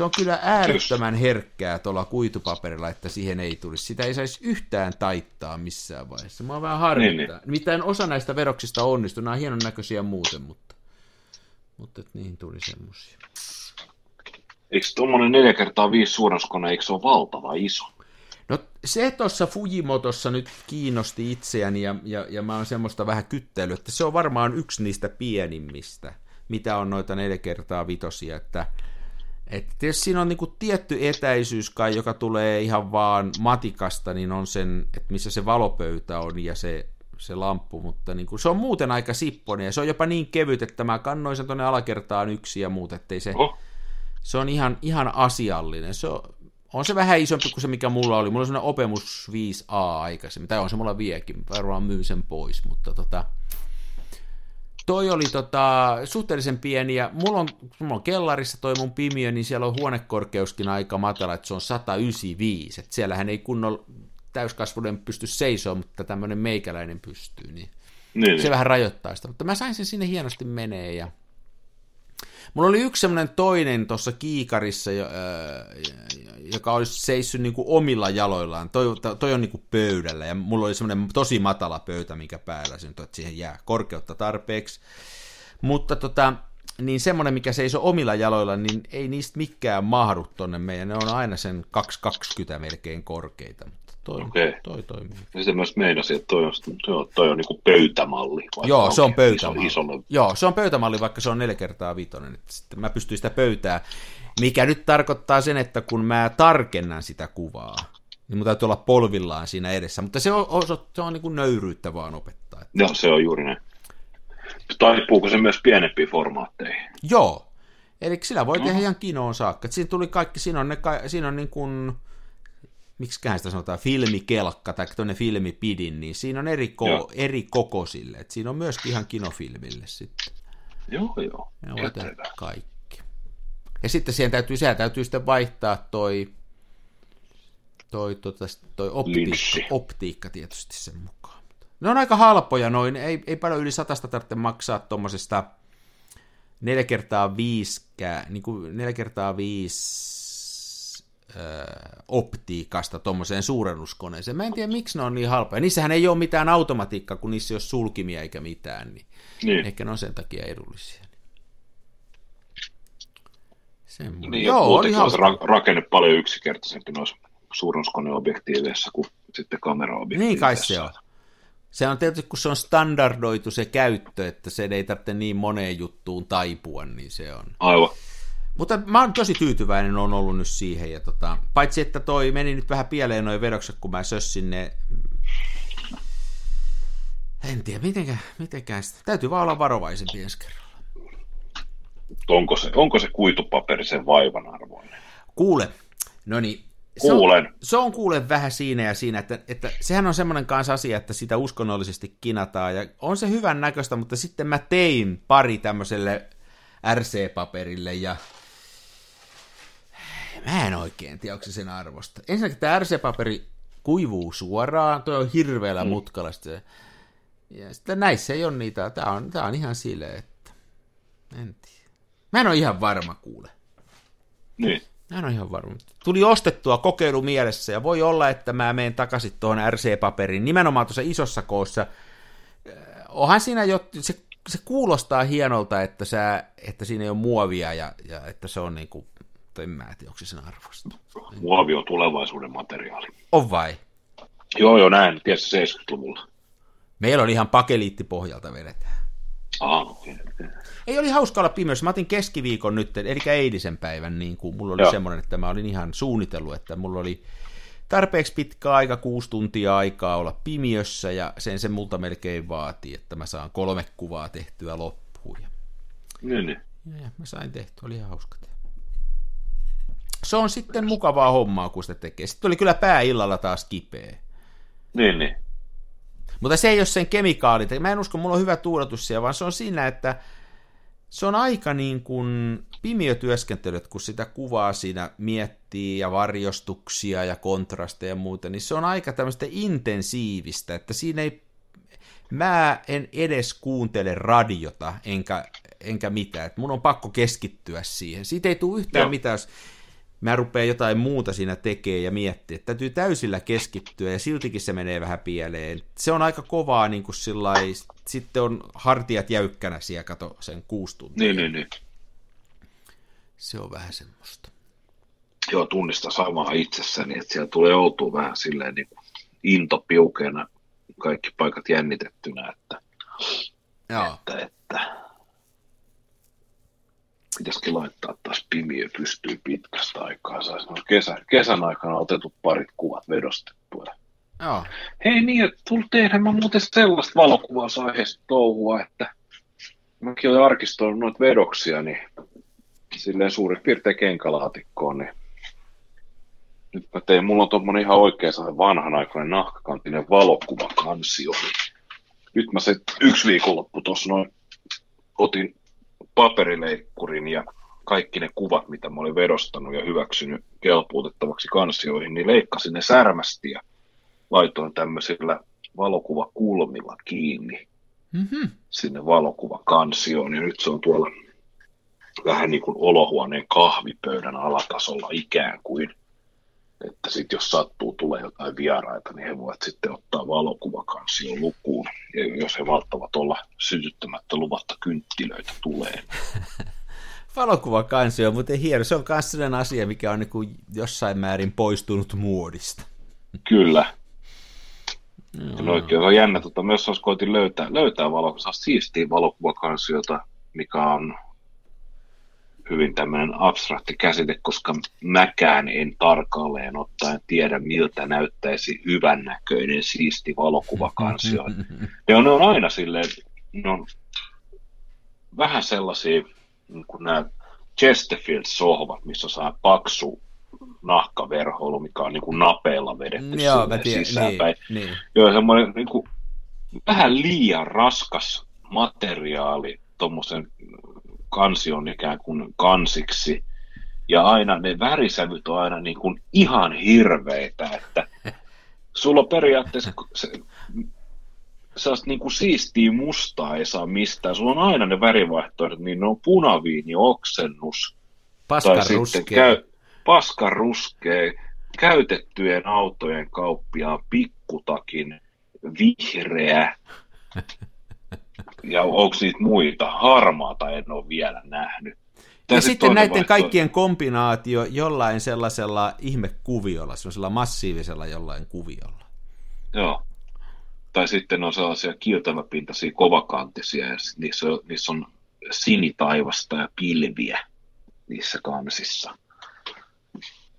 Se on kyllä äärettömän herkkää tuolla kuitupaperilla, että siihen ei tulisi. Sitä ei saisi yhtään taittaa missään vaiheessa. Mä oon vähän harmittaa. Niin, niin. Nimittäin osa näistä veroksista onnistuu. Nämä on hienon näköisiä muuten, mutta, mutta niihin tuli semmoisia. Eikö tuommoinen 4 kertaa 5 suurennuskone, eikö se ole valtava iso? No se tuossa Fujimotossa nyt kiinnosti itseäni ja, ja, ja mä oon semmoista vähän kyttäily, että se on varmaan yksi niistä pienimmistä, mitä on noita 4 kertaa vitosia, että että tietysti siinä on niinku tietty etäisyys kai, joka tulee ihan vaan matikasta, niin on sen, että missä se valopöytä on ja se, se lamppu, mutta niinku, se on muuten aika sipponen ja se on jopa niin kevyt, että mä kannoin sen tuonne alakertaan yksi ja muut, ettei se, oh. se on ihan, ihan asiallinen. Se on, on se vähän isompi kuin se, mikä mulla oli. Mulla on sellainen Opemus 5A aikaisemmin, tai on se mulla viekin, varmaan myyn sen pois, mutta tota, toi oli tota, suhteellisen pieni, ja mulla on, mulla on kellarissa toi mun pimiö, niin siellä on huonekorkeuskin aika matala, että se on 195, että siellähän ei kunnolla täyskasvuinen pysty seisomaan, mutta tämmöinen meikäläinen pystyy, niin, niin se niin. vähän rajoittaa sitä, mutta mä sain sen sinne hienosti menee, ja Mulla oli yksi semmoinen toinen tuossa kiikarissa, joka olisi seissyt niin kuin omilla jaloillaan. Toi, toi on niin kuin pöydällä ja mulla oli semmoinen tosi matala pöytä, mikä päällä se että siihen jää korkeutta tarpeeksi. Mutta tota, niin semmoinen, mikä seisoo omilla jaloilla, niin ei niistä mikään mahdu tonne meidän. Ne on aina sen 220 melkein korkeita toi, okay. toi toimii. Ja se myös meinasi, että toi on, toi on, toi on niin pöytämalli. Joo, se on pöytämalli. Iso, iso... Joo, se on pöytämalli, vaikka se on neljä kertaa vitonen. Sitten mä pystyn sitä pöytää, mikä nyt tarkoittaa sen, että kun mä tarkennan sitä kuvaa, niin mun täytyy olla polvillaan siinä edessä. Mutta se on, se on niin kuin nöyryyttä vaan opettaa. Että... Joo, se on juuri näin. Taipuuko se myös pienempiin formaatteihin? Joo. Eli sillä voi no. tehdä ihan kinoon saakka. siinä tuli kaikki, siinä on, ne, siinä on niin kuin miksikään sitä sanotaan, filmikelkka tai tuonne filmipidin, niin siinä on eri, ko- eri kokoisille. Et siinä on myöskin ihan kinofilmille sitten. Joo, joo. Ne on kaikki. Ja sitten siihen täytyy, sehän täytyy sitten vaihtaa toi, toi, tota, toi optiikka, optiikka tietysti sen mukaan. Ne on aika halpoja noin, ei, ei paljon yli satasta tarvitse maksaa tuommoisesta 4 kertaa 5, niin kuin 4 kertaa 5 optiikasta tuommoiseen suurennuskoneeseen. Mä en tiedä, miksi ne on niin halpoja. Niissähän ei ole mitään automatiikkaa, kun niissä ei ole sulkimia eikä mitään, niin, niin. ehkä ne on sen takia edullisia. Semmoinen. Niin, Joo, oli ihan... ra- rakenne paljon yksinkertaisempi noissa suurennuskoneobjektiiveissa kuin sitten kameraobjektiiveissa. Niin kai se on. Se on tietysti, kun se on standardoitu se käyttö, että se ei tarvitse niin moneen juttuun taipua, niin se on. Aivan. Mutta mä oon tosi tyytyväinen on ollut nyt siihen. Ja tota, paitsi, että toi meni nyt vähän pieleen noin vedokset, kun mä sössin ne. En tiedä, mitenkä, mitenkään sitä. Täytyy vaan olla varovaisempi ensi kerralla. Onko se, onko se kuitupaperi sen vaivan arvoinen? Kuule, no niin, Kuulen. Se on, se on kuule vähän siinä ja siinä, että, että sehän on semmoinen kanssa asia, että sitä uskonnollisesti kinataan ja on se hyvän näköistä, mutta sitten mä tein pari tämmöiselle RC-paperille ja mä en oikein tiedä, onko se sen arvosta. Ensinnäkin tämä RC-paperi kuivuu suoraan, tuo on hirveällä mm. mutkalla. Sitten, ja sitten näissä ei ole niitä, tämä on, tämä on ihan silleen, että en tiedä. Mä en ole ihan varma kuule. Niin. Mä en ole ihan varma. Tuli ostettua kokeilu mielessä ja voi olla, että mä menen takaisin tuohon RC-paperiin nimenomaan tuossa isossa koossa. Onhan siinä jo, se, se kuulostaa hienolta, että, sä, että siinä ei ole muovia ja, ja että se on niin kuin, en mä tiedä, onko se sen arvosta. Muovi on tulevaisuuden materiaali. On vai? Joo, joo, näin, tietysti 70-luvulla. Meillä on ihan pakeliittipohjalta vedetään. Ah, okay. Ei oli hauska olla pimeys. Mä otin keskiviikon nyt, eli eilisen päivän, niin kuin mulla oli Joo. semmoinen, että mä olin ihan suunnitellut, että mulla oli tarpeeksi pitkä aika, kuusi tuntia aikaa olla pimiössä, ja sen se multa melkein vaatii, että mä saan kolme kuvaa tehtyä loppuun. Ja, niin, niin. Ja, mä sain tehtyä, oli ihan hauska Se on sitten mukavaa hommaa, kun sitä tekee. Sitten oli kyllä pääillalla taas kipeä. Niin, niin. Mutta se ei ole sen kemikaalit. Mä en usko, mulla on hyvä tuudatus siellä, vaan se on siinä, että se on aika niin kuin pimiötyöskentelyt, kun sitä kuvaa siinä miettii ja varjostuksia ja kontrasteja ja muuta, niin se on aika tämmöistä intensiivistä, että siinä ei, mä en edes kuuntele radiota enkä, enkä mitään, että mun on pakko keskittyä siihen. Siitä ei tule yhtään Joo. mitään, jos mä rupean jotain muuta siinä tekemään ja miettiä, että täytyy täysillä keskittyä ja siltikin se menee vähän pieleen. Se on aika kovaa niin kuin sillai, sitten on hartiat jäykkänä siellä, kato sen kuusi tuntia. Niin, niin, niin. Se on vähän semmoista. Joo, tunnista samaa itsessäni, että siellä tulee oltua vähän silleen niin kuin into piukeena, kaikki paikat jännitettynä, että, Joo. että, että pitäisikin laittaa taas pimiö pystyy pitkästä aikaa. Saisi no kesä, kesän aikana otetut parit kuvat vedostettua. Joo. Hei niin, että tuli tehdä mä muuten sellaista valokuvausaiheesta touhua, että mäkin olen arkistoinut noita vedoksia, niin silleen suurin piirtein kenkälaatikkoon, niin nyt mä tein, mulla on tuommoinen ihan oikein vanhanaikainen nahkakantinen valokuvakansio. Nyt mä se yksi viikonloppu tuossa noin otin paperileikkurin ja kaikki ne kuvat, mitä mä olin vedostanut ja hyväksynyt kelpuutettavaksi kansioihin, niin leikkasin ne särmästi ja laitoin tämmöisillä valokuvakulmilla kiinni mm-hmm. sinne valokuvakansioon. Ja nyt se on tuolla vähän niin kuin olohuoneen kahvipöydän alatasolla ikään kuin että sitten jos sattuu tulee jotain vieraita, niin he voivat sitten ottaa valokuvakansion lukuun, ja jos he malttavat olla sytyttämättä luvatta kynttilöitä tulee. Valokuvakansio on muuten hieno. Se on myös sellainen asia, mikä on niin jossain määrin poistunut muodista. Kyllä. No, no oikein on jännä, tota, myös jos koitin löytää, löytää valokuvaa, siistiä valokuvakansiota, mikä on hyvin tämmöinen abstrakti käsite, koska mäkään en tarkalleen ottaen tiedä, miltä näyttäisi hyvännäköinen siisti valokuvakansio. Ne on, ne on aina silleen, ne on vähän sellaisia, niin kuin nämä Chesterfield-sohvat, missä saa paksu nahkaverhoilu, mikä on niin kuin napeella vedetty Joo, tiedän, sisäänpäin. Niin, niin. Joo, semmoinen niin kuin, vähän liian raskas materiaali tuommoisen kansi on ikään kuin kansiksi, ja aina ne värisävyt on aina niin kuin ihan hirveitä, että sulla on periaatteessa se, sellaista niin kuin siistiä mustaa ei saa mistään. Sulla on aina ne värivaihtoehdot, niin ne on punaviini, oksennus. Paskaruskea. Käy, paskaruskea, käytettyjen autojen kauppia, pikkutakin, vihreä. Ja onko niitä muita? Harmaata en ole vielä nähnyt. Tää ja sitten näiden vaihtoehto. kaikkien kombinaatio jollain sellaisella ihmekuviolla, sellaisella massiivisella jollain kuviolla. Joo tai sitten on sellaisia kiiltäväpintaisia, kovakantisia, ja niissä on, niissä on sinitaivasta ja pilviä niissä kansissa.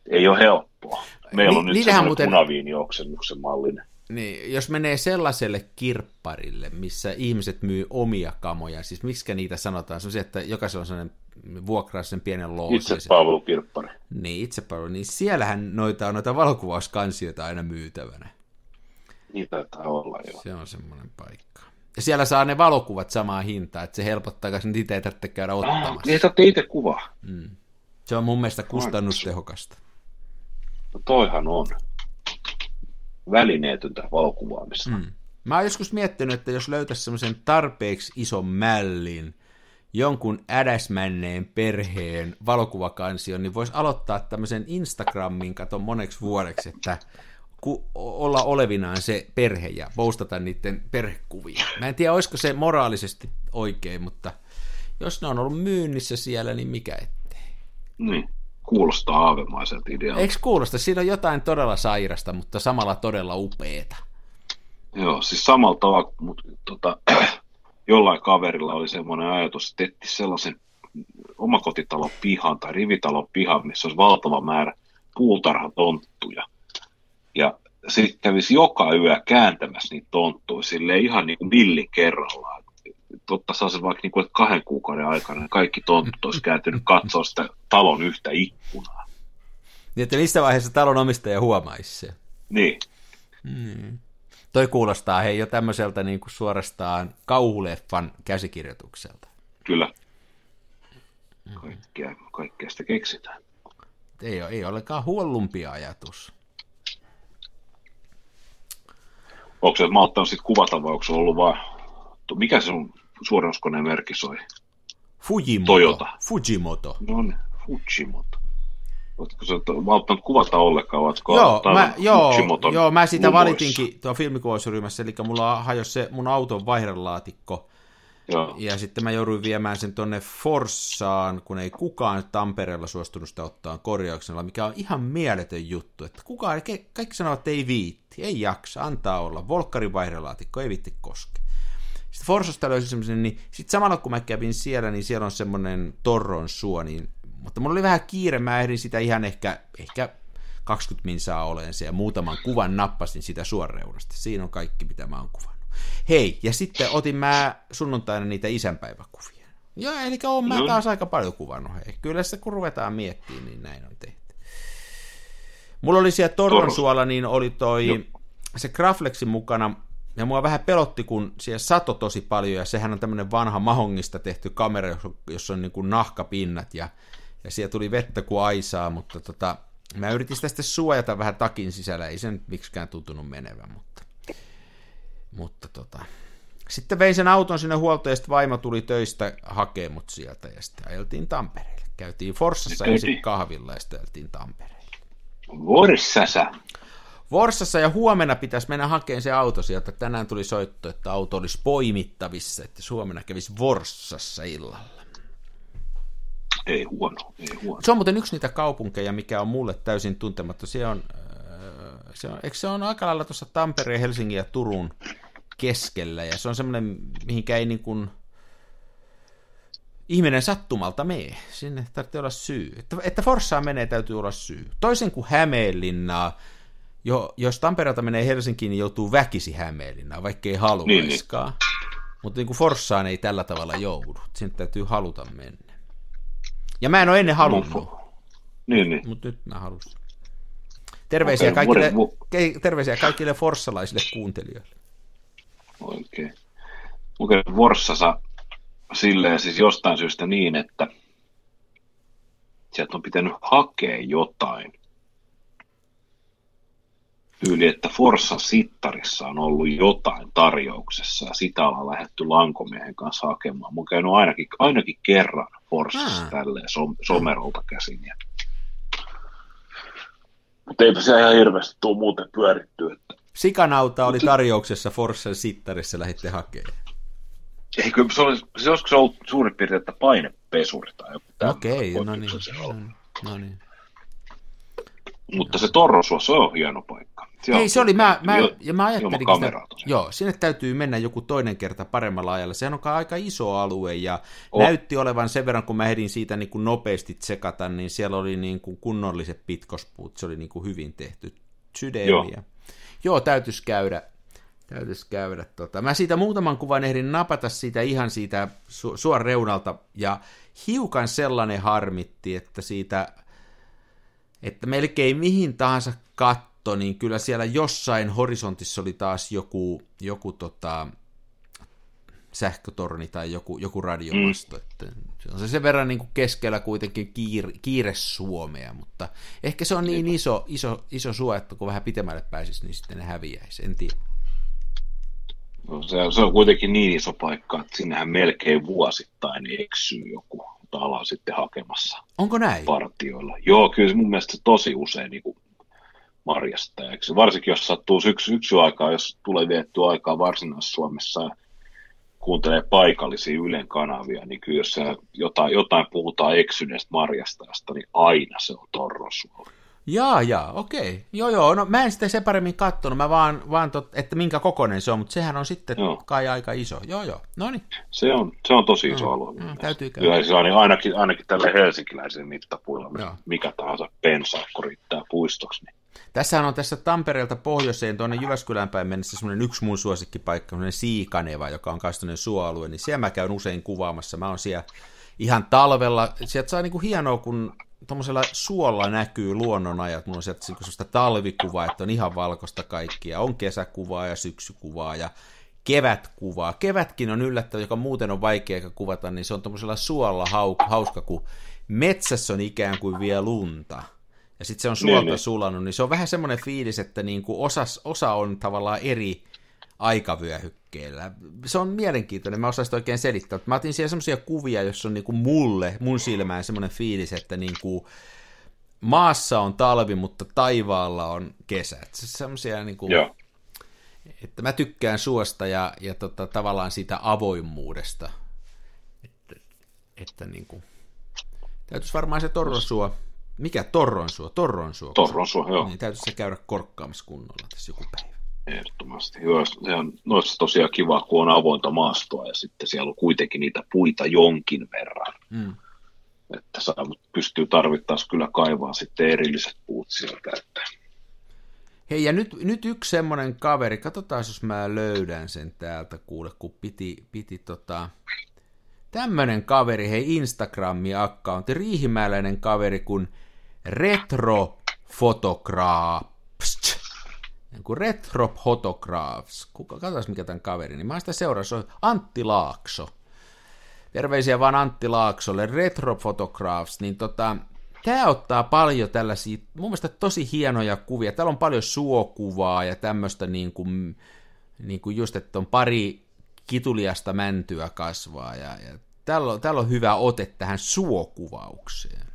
Ei ole helppoa. Meillä on Ni, nyt semmoinen muuten... punaviinioksennuksen mallinen. Niin, jos menee sellaiselle kirpparille, missä ihmiset myy omia kamoja, siis miksi niitä sanotaan, se että jokaisella on sellainen vuokraa sen pienen loosin. Itsepalvelukirppari. Niin, itsepalvelu, niin siellähän noita on noita valokuvauskansioita aina myytävänä. Niin taitaa olla jo. Se on semmoinen paikka. Ja siellä saa ne valokuvat samaa hintaa, että se helpottaa, koska niitä ei tarvitse käydä ah, ottamassa. Ah, niin saatte itse kuvaa. Mm. Se on mun mielestä kustannustehokasta. No toihan on. Välineetyntä valokuvaamista. Mm. Mä oon joskus miettinyt, että jos löytäisi semmoisen tarpeeksi ison mällin, jonkun ädäsmänneen perheen valokuvakansion, niin voisi aloittaa tämmöisen Instagramin katon moneksi vuodeksi, että ku, olla olevinaan se perhe ja postata niiden perhekuvia. Mä en tiedä, olisiko se moraalisesti oikein, mutta jos ne on ollut myynnissä siellä, niin mikä ettei. Niin, kuulostaa aavemaiselta idealta. Eikö kuulosta? Siinä on jotain todella sairasta, mutta samalla todella upeeta. Joo, siis samalla tavalla, mutta tota, jollain kaverilla oli semmoinen ajatus, että etti sellaisen omakotitalon pihan tai rivitalon pihan, missä olisi valtava määrä puutarhatonttuja – ja sitten kävisi joka yö kääntämässä niitä tonttuja sille ihan niin kuin millin kerrallaan. Totta saa se vaikka niin kuin, että kahden kuukauden aikana kaikki tontut olisi kääntynyt katsoa sitä talon yhtä ikkunaa. Niin, että missä vaiheessa talon omistaja huomaisi se. Niin. Hmm. Toi kuulostaa hei jo tämmöiseltä niin kuin suorastaan kauhuleffan käsikirjoitukselta. Kyllä. Kaikkea, kaikkea sitä keksitään. Ei ole, ei olekaan huollumpi ajatus. Onko se malttanut sitten kuvata vai onko se ollut vaan, mikä se on suorannuskoneen merkki soi? Fujimoto. Toyota. Fujimoto. No niin, Fujimoto. Oletko sä malttanut kuvata ollenkaan? Oletko joo, mä, joo, joo, mä sitä valitinkin tuo filmikuvausryhmässä, eli mulla hajosi se mun auton vaihdelaatikko, Joo. Ja sitten mä jouduin viemään sen tonne Forssaan, kun ei kukaan Tampereella suostunut sitä ottaa korjauksella, mikä on ihan mieletön juttu. Että kukaan, kaikki sanovat, että ei viitti, ei jaksa, antaa olla. Volkkarin vaihdelaatikko ei viitti koske. Sitten Forsasta löysin semmoisen, niin sitten samalla kun mä kävin siellä, niin siellä on semmoinen torron suo, niin, mutta mulla oli vähän kiire, mä ehdin sitä ihan ehkä, ehkä 20 minsaa olen se ja muutaman kuvan nappasin sitä suoreudesta. Siinä on kaikki, mitä mä oon kuvannut. Hei, ja sitten otin mä sunnuntaina niitä isänpäiväkuvia. Joo, eli on mä taas aika paljon kuvannut. Hei. Kyllä se kun ruvetaan miettimään, niin näin on tehty. Mulla oli siellä Torronsuolla, niin oli toi Joo. se Graflexin mukana, ja mua vähän pelotti, kun siellä sato tosi paljon, ja sehän on tämmöinen vanha mahongista tehty kamera, jossa on niin kuin nahkapinnat, ja, ja siellä tuli vettä kuin aisaa, mutta tota, mä yritin sitä sitten suojata vähän takin sisällä, ei sen miksikään tuntunut menevän, mutta mutta tota, sitten vein sen auton sinne huoltoon ja sitten vaimo tuli töistä hakemaan mut sieltä ja sitten ajeltiin Tampereelle. Käytiin Forssassa sitten kahvilla ja sitten ajeltiin Tampereelle. Forssassa? Forssassa ja huomenna pitäisi mennä hakemaan se auto sieltä. Tänään tuli soitto, että auto olisi poimittavissa, että huomenna kävisi Forssassa illalla. Ei huono, ei huono. Se on muuten yksi niitä kaupunkeja, mikä on mulle täysin tuntematta. Se on se on, eikö se on aika lailla tuossa Tampereen, Helsingin ja Turun keskellä, ja se on semmoinen, mihinkä ei niin kuin ihminen sattumalta mee. Sinne tarvitsee olla syy. Että, että Forssaan menee, täytyy olla syy. Toisen kuin Hämeenlinnaa, jo, jos Tampereelta menee Helsinkiin, niin joutuu väkisi Hämeenlinnaan, vaikka ei haluaiskaan. Niin, niin. Mutta niin kuin Forssaan ei tällä tavalla joudu. Sinne täytyy haluta mennä. Ja mä en ole ennen halunnut. Niin, niin. Mutta nyt mä halusin. Terveisiä, okay, kaikille, vuoden, terveisiä kaikille forssalaisille kuuntelijoille. Oikein. Okei, Forssassa silleen siis jostain syystä niin, että sieltä on pitänyt hakea jotain. Tyyli, että Forssa Sittarissa on ollut jotain tarjouksessa ja sitä ollaan lähdetty Lankomiehen kanssa hakemaan. Mun käynyt ainakin, ainakin kerran Forssassa tälleen som, somerolta käsin. Ja... Mutta eipä se ihan hirveästi tule muuten pyörittyä. Että... Sikanauta oli tarjouksessa Forssa Sittarissa, lähditte hakemaan. Ei, kyllä se, oli, se olisiko ollut suurin piirtein, että painepesuri tai joku Okei, okay, no niin. No niin. Mutta se Torrosuo, se on hieno paikka. Se Ei, se oli, mä, mä, jo, ja mä ajattelin, sitä, joo, sinne täytyy mennä joku toinen kerta paremmalla ajalla. Sehän on aika iso alue ja oh. näytti olevan sen verran, kun mä ehdin siitä niin kuin nopeasti tsekata, niin siellä oli niin kuin kunnolliset pitkospuut, se oli niin kuin hyvin tehty. Sydemiä. Joo, joo täytyisi käydä, täytyisi käydä. Tota. Mä siitä muutaman kuvan ehdin napata siitä ihan siitä su- suon reunalta, ja hiukan sellainen harmitti, että siitä että melkein mihin tahansa katto, niin kyllä siellä jossain horisontissa oli taas joku, joku tota, sähkötorni tai joku, joku radiomasto. Mm. Että se on se sen verran niin kuin keskellä kuitenkin kiire, kiire Suomea, mutta ehkä se on niin iso, iso, iso suo, että kun vähän pitemmälle pääsisi, niin sitten ne häviäisi, en tiedä. No, se, se on kuitenkin niin iso paikka, että sinnehän melkein vuosittain eksyy joku ala sitten hakemassa. Onko näin? Partioilla. Joo, kyllä se mun mielestä tosi usein niin marjastajaksi. Varsinkin jos sattuu syksy, syksy aikaa, jos tulee viettyä aikaa Varsinais-Suomessa ja kuuntelee paikallisia Ylen kanavia, niin kyllä jos jotain, jotain puhutaan eksyneestä marjastajasta, niin aina se on Torrosuola. Jaa, jaa, okei. Joo, joo, no mä en sitä se paremmin katsonut, mä vaan, vaan tot, että minkä kokoinen se on, mutta sehän on sitten joo. kai aika iso. Joo, joo, no niin. Se on, se on tosi iso no, alue. No, täytyy käydä. se on niin ainakin, ainakin tälle helsinkiläisen mittapuilla, joo. mikä tahansa pensaakko riittää puistoksi. Niin. Tässähän on tässä Tampereelta pohjoiseen tuonne Jyväskylän päin mennessä semmoinen yksi mun suosikkipaikka, semmoinen Siikaneva, joka on kastainen suoalue, niin siellä mä käyn usein kuvaamassa. Mä oon siellä ihan talvella, sieltä saa niinku hienoa, kun tuommoisella suolla näkyy luonnonajat, mulla on sieltä niinku sellaista talvikuvaa, että on ihan valkoista kaikkia, on kesäkuvaa ja syksykuvaa ja kevätkuvaa. Kevätkin on yllättävä, joka muuten on vaikea kuvata, niin se on tuommoisella suolla hauska, kun metsässä on ikään kuin vielä lunta. Ja sitten se on suolta niin, niin. sulanut, niin se on vähän semmoinen fiilis, että niin kuin osa, osa on tavallaan eri aikavyöhykkeellä. Se on mielenkiintoinen, mä osaisin oikein selittää. Mä otin siellä semmoisia kuvia, jossa on niinku mulle, mun silmään semmoinen fiilis, että niinku maassa on talvi, mutta taivaalla on kesät. Semmoisia niinku, että mä tykkään suosta ja, ja tota, tavallaan siitä avoimuudesta. Että, että niinku, täytyisi varmaan se torronsuo, mikä torronsuo? Torronsuo. Torronsuo, joo. Niin täytyisi se käydä korkkaamassa kunnolla tässä joku päivä. Ehdottomasti. On noissa tosiaan kiva, kun on avointa maastoa ja sitten siellä on kuitenkin niitä puita jonkin verran. Mm. Että saa, pystyy tarvittaessa kyllä kaivaa sitten erilliset puut sieltä. Että... Hei, ja nyt, nyt yksi semmoinen kaveri, katsotaan jos mä löydän sen täältä, kuule, kun piti, piti tota... Tämmöinen kaveri, hei Instagrami-accountti, riihimäläinen kaveri kun Retrofotograafs niin kuin Retro Photographs. Kuka, katsotaan mikä tämän kaveri, niin mä sitä on Antti Laakso. Terveisiä vaan Antti Laaksolle, Retro Photographs, niin tota, tämä ottaa paljon tällaisia, mun mielestä tosi hienoja kuvia. Täällä on paljon suokuvaa ja tämmöistä niin kuin, niin kuin just, että on pari kituliasta mäntyä kasvaa ja, ja täällä, on, täällä on hyvä ote tähän suokuvaukseen.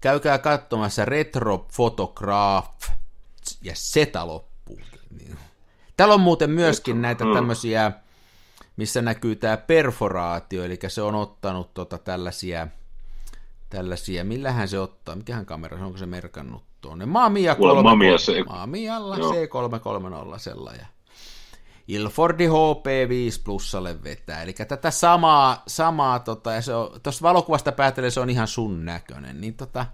Käykää katsomassa Retro Photograph ja seta loppuu. Täällä on muuten myöskin näitä mm. tämmöisiä, missä näkyy tämä perforaatio, eli se on ottanut tota tällaisia, tällaisia, millähän se ottaa, mikähän kamera, onko se merkannut tuonne, Maamia 3, Mamia se... Maamialla C330 sellainen. Ilfordi HP5 plussalle vetää, eli tätä samaa, samaa tota, ja se on, tuosta valokuvasta päätellen se on ihan sun näköinen, niin tota,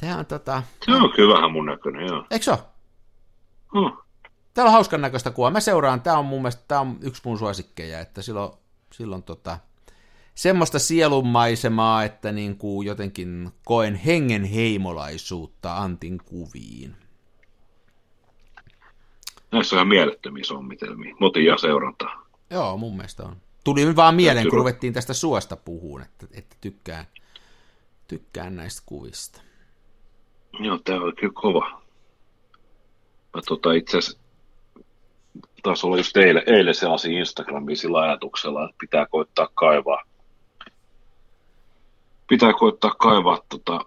Tämä on tota... Se on kyllä vähän mun näköinen, joo. Eikö se ole? Hmm. Täällä on hauskan näköistä kuvaa. Mä seuraan, tämä on mun mielestä tämä on yksi mun suosikkeja, että silloin, silloin tota, semmoista sielunmaisemaa, että niin kuin jotenkin koen hengen heimolaisuutta Antin kuviin. Näissä on ihan mielettömiä sommitelmia. Ja seurantaa. Joo, mun mielestä on. Tuli vaan mieleen, kun ruvettiin tästä suosta puhuun, että, että tykkään, tykkään näistä kuvista. Joo, tämä oli kyllä kova. Mä tota itse asiassa taas olla just eilen, eilen se asia Instagramiin sillä ajatuksella, että pitää koittaa kaivaa pitää koittaa kaivaa tota,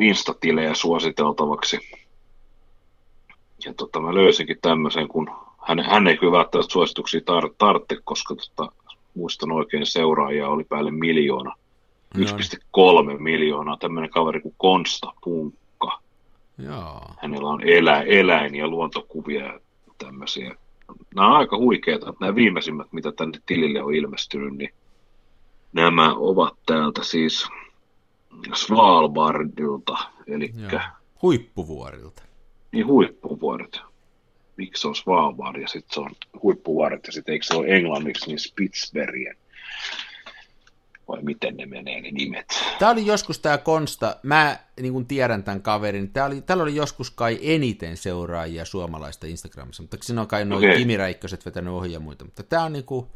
instatilejä suositeltavaksi. Ja tota, mä löysinkin tämmöisen, kun hän, hän ei kyllä välttämättä suosituksia tar- tarvitse, koska tota, muistan oikein seuraajia oli päälle miljoona. 1,3 miljoonaa, tämmöinen kaveri kuin Konsta Punkka. Joo. Hänellä on elä, eläin- ja luontokuvia ja tämmöisiä. Nämä on aika huikeita, nämä viimeisimmät, mitä tänne tilille on ilmestynyt, niin nämä ovat täältä siis Svalbardilta, eli huippuvuorilta. Niin huippuvuoret. Miksi se on Svalbard ja sitten se on huippuvuoret ja sitten eikö se ole englanniksi niin Spitsbergen vai miten ne menee ne nimet. Tämä oli joskus tämä Konsta, mä niin kuin tiedän tämän kaverin, tämä oli, täällä oli joskus kai eniten seuraajia suomalaista Instagramissa, mutta siinä on kai noin okay. Kimi Räikköset vetänyt ohi ja muita, mutta tämä on niin kuin,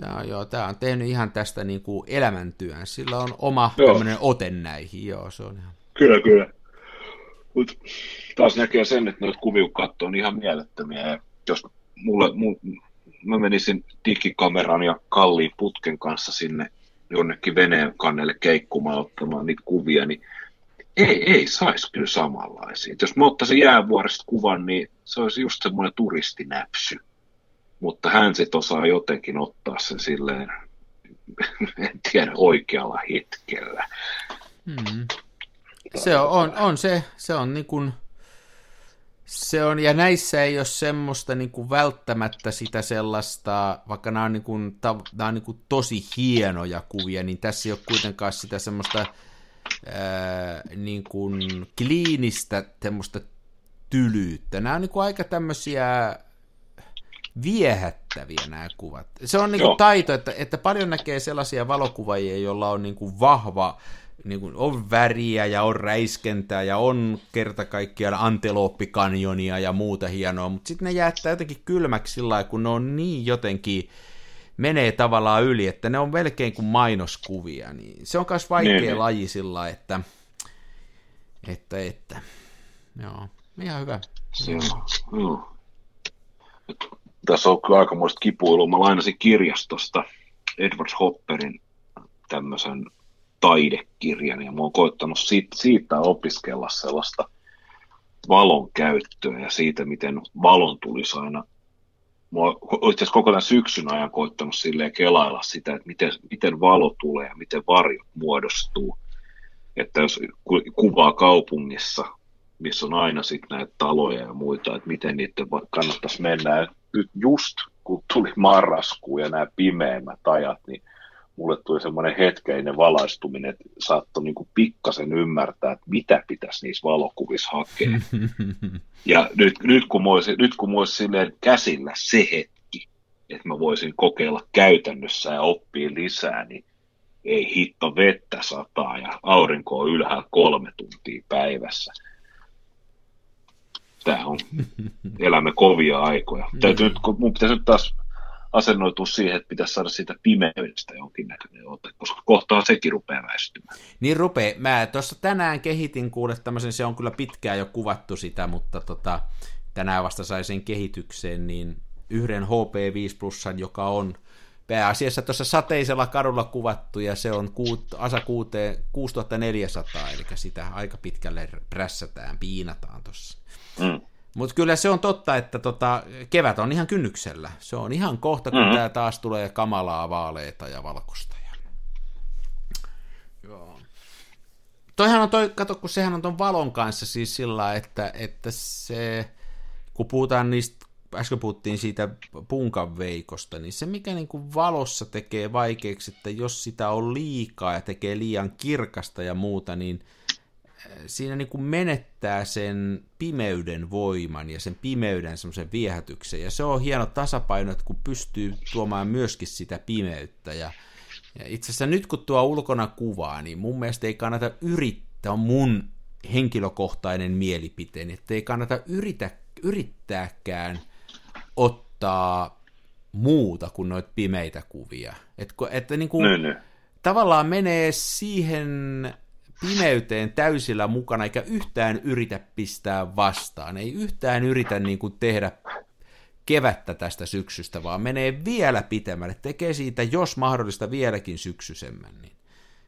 Tämä, joo, tämä on tehnyt ihan tästä niin kuin elämäntyön. Sillä on oma joo. tämmöinen ote näihin. Joo, se on ihan... Kyllä, kyllä. Mut taas näkee sen, että noita kuvia on ihan mielettömiä. Ja jos mulle, mulle, mä menisin digikameran ja kalliin putken kanssa sinne jonnekin veneen kannelle keikkumaan ottamaan niitä kuvia, niin ei, ei saisi kyllä samanlaisia. jos mä ottaisin jäävuoresta kuvan, niin se olisi just semmoinen turistinäpsy mutta hän sitten osaa jotenkin ottaa sen silleen, en tiedä, oikealla hetkellä. Hmm. Se on, on, on se, se on niin kuin, se on, ja näissä ei ole semmoista niin kuin välttämättä sitä sellaista, vaikka nämä on, niin kuin, nämä on niin kuin tosi hienoja kuvia, niin tässä ei ole kuitenkaan sitä semmoista ää, niin kuin kliinistä semmoista tylyyttä. Nämä on niin kuin aika tämmöisiä viehättäviä nämä kuvat. Se on niin kuin taito, että, että paljon näkee sellaisia valokuvaajia, joilla on niin kuin vahva, niin kuin on väriä ja on räiskentää ja on kerta kaikkiaan antelooppikanjonia ja muuta hienoa, mutta sitten ne jättää jotenkin kylmäksi sillä lailla, kun ne on niin jotenkin menee tavallaan yli, että ne on melkein kuin mainoskuvia, niin se on myös vaikea niin, niin. laji sillä että, että, että, joo, ihan hyvä. Se on, tässä on kyllä aikamoista kipuilua. Mä lainasin kirjastosta Edward Hopperin tämmöisen taidekirjan, ja mä oon koittanut siitä, siitä opiskella sellaista valon käyttöä ja siitä, miten valon tulisi aina Mä oon itse koko tämän syksyn ajan koittanut silleen kelailla sitä, että miten, miten valo tulee ja miten varjo muodostuu. Että jos kuvaa kaupungissa, missä on aina sitten näitä taloja ja muita, että miten niiden kannattaisi mennä nyt just kun tuli marraskuu ja nämä pimeimmät ajat, niin mulle tuli semmoinen hetkeinen valaistuminen, että saattoi niin pikkasen ymmärtää, että mitä pitäisi niissä valokuvissa hakea. ja nyt, nyt kun mä olisin, nyt kun mä olisin silleen käsillä se hetki, että mä voisin kokeilla käytännössä ja oppia lisää, niin ei hitto vettä sataa ja aurinko on ylhäällä kolme tuntia päivässä tämä on, elämme kovia aikoja. Täytyy nyt, mun pitäisi nyt taas asennoitua siihen, että pitäisi saada siitä pimeydestä jonkinnäköinen ote, koska kohtaa sekin rupeaa väistymään. Niin rupeaa. Mä tuossa tänään kehitin kuule tämmöisen, se on kyllä pitkään jo kuvattu sitä, mutta tota, tänään vasta sai sen kehitykseen, niin yhden HP5 Plusan, joka on pääasiassa tuossa sateisella kadulla kuvattu, ja se on kuut, ASA 6400, eli sitä aika pitkälle prässätään, piinataan tuossa. Mm. Mutta kyllä se on totta, että tota, kevät on ihan kynnyksellä. Se on ihan kohta, kun mm-hmm. tämä taas tulee kamalaa vaaleita ja valkoista. Ja... Joo. Toihan on toi, kato, kun sehän on ton valon kanssa siis sillä, että, että se, kun puhutaan niistä, äsken puhuttiin siitä punkan veikosta, niin se mikä niin kuin valossa tekee vaikeaksi, että jos sitä on liikaa ja tekee liian kirkasta ja muuta, niin – siinä niin kuin menettää sen pimeyden voiman ja sen pimeyden semmoisen viehätyksen. Ja se on hieno tasapaino, että kun pystyy tuomaan myöskin sitä pimeyttä. Ja, ja itse asiassa nyt kun tuo ulkona kuvaa, niin mun mielestä ei kannata yrittää, mun henkilökohtainen mielipiteeni, että ei kannata yritä, yrittääkään ottaa muuta kuin noita pimeitä kuvia. Et, että niin kuin, tavallaan menee siihen pimeyteen täysillä mukana, eikä yhtään yritä pistää vastaan, ei yhtään yritä niin kuin tehdä kevättä tästä syksystä, vaan menee vielä pitemmälle, tekee siitä, jos mahdollista, vieläkin syksysemmän. Niin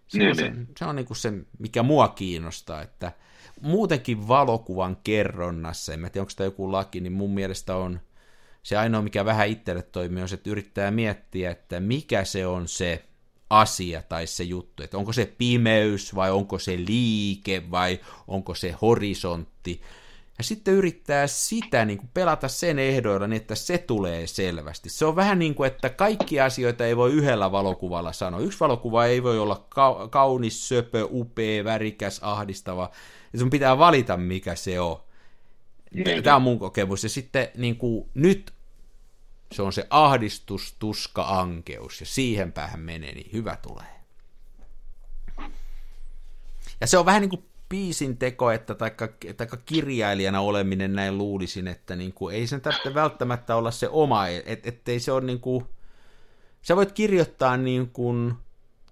se, niin, on se, niin. se on niin kuin se, mikä mua kiinnostaa, että muutenkin valokuvan kerronnassa, en mä tiedä, onko tämä joku laki, niin mun mielestä on se ainoa, mikä vähän itselle toimii, on se, että yrittää miettiä, että mikä se on se asia tai se juttu, että onko se pimeys vai onko se liike vai onko se horisontti, ja sitten yrittää sitä niin kuin pelata sen ehdoilla niin, että se tulee selvästi. Se on vähän niin kuin, että kaikki asioita ei voi yhdellä valokuvalla sanoa. Yksi valokuva ei voi olla ka- kaunis, söpö, upea, värikäs, ahdistava. Ja sun pitää valita, mikä se on. Niin. Tämä on mun kokemus. Ja sitten niin kuin, nyt se on se ahdistus, tuska, ankeus. Ja siihen päähän menee, niin hyvä tulee. Ja se on vähän niin kuin biisin teko, että taikka, taikka kirjailijana oleminen näin luulisin, että niin kuin, ei sen tarvitse välttämättä olla se oma, et, ettei se ole niin kuin, sä voit kirjoittaa niin kuin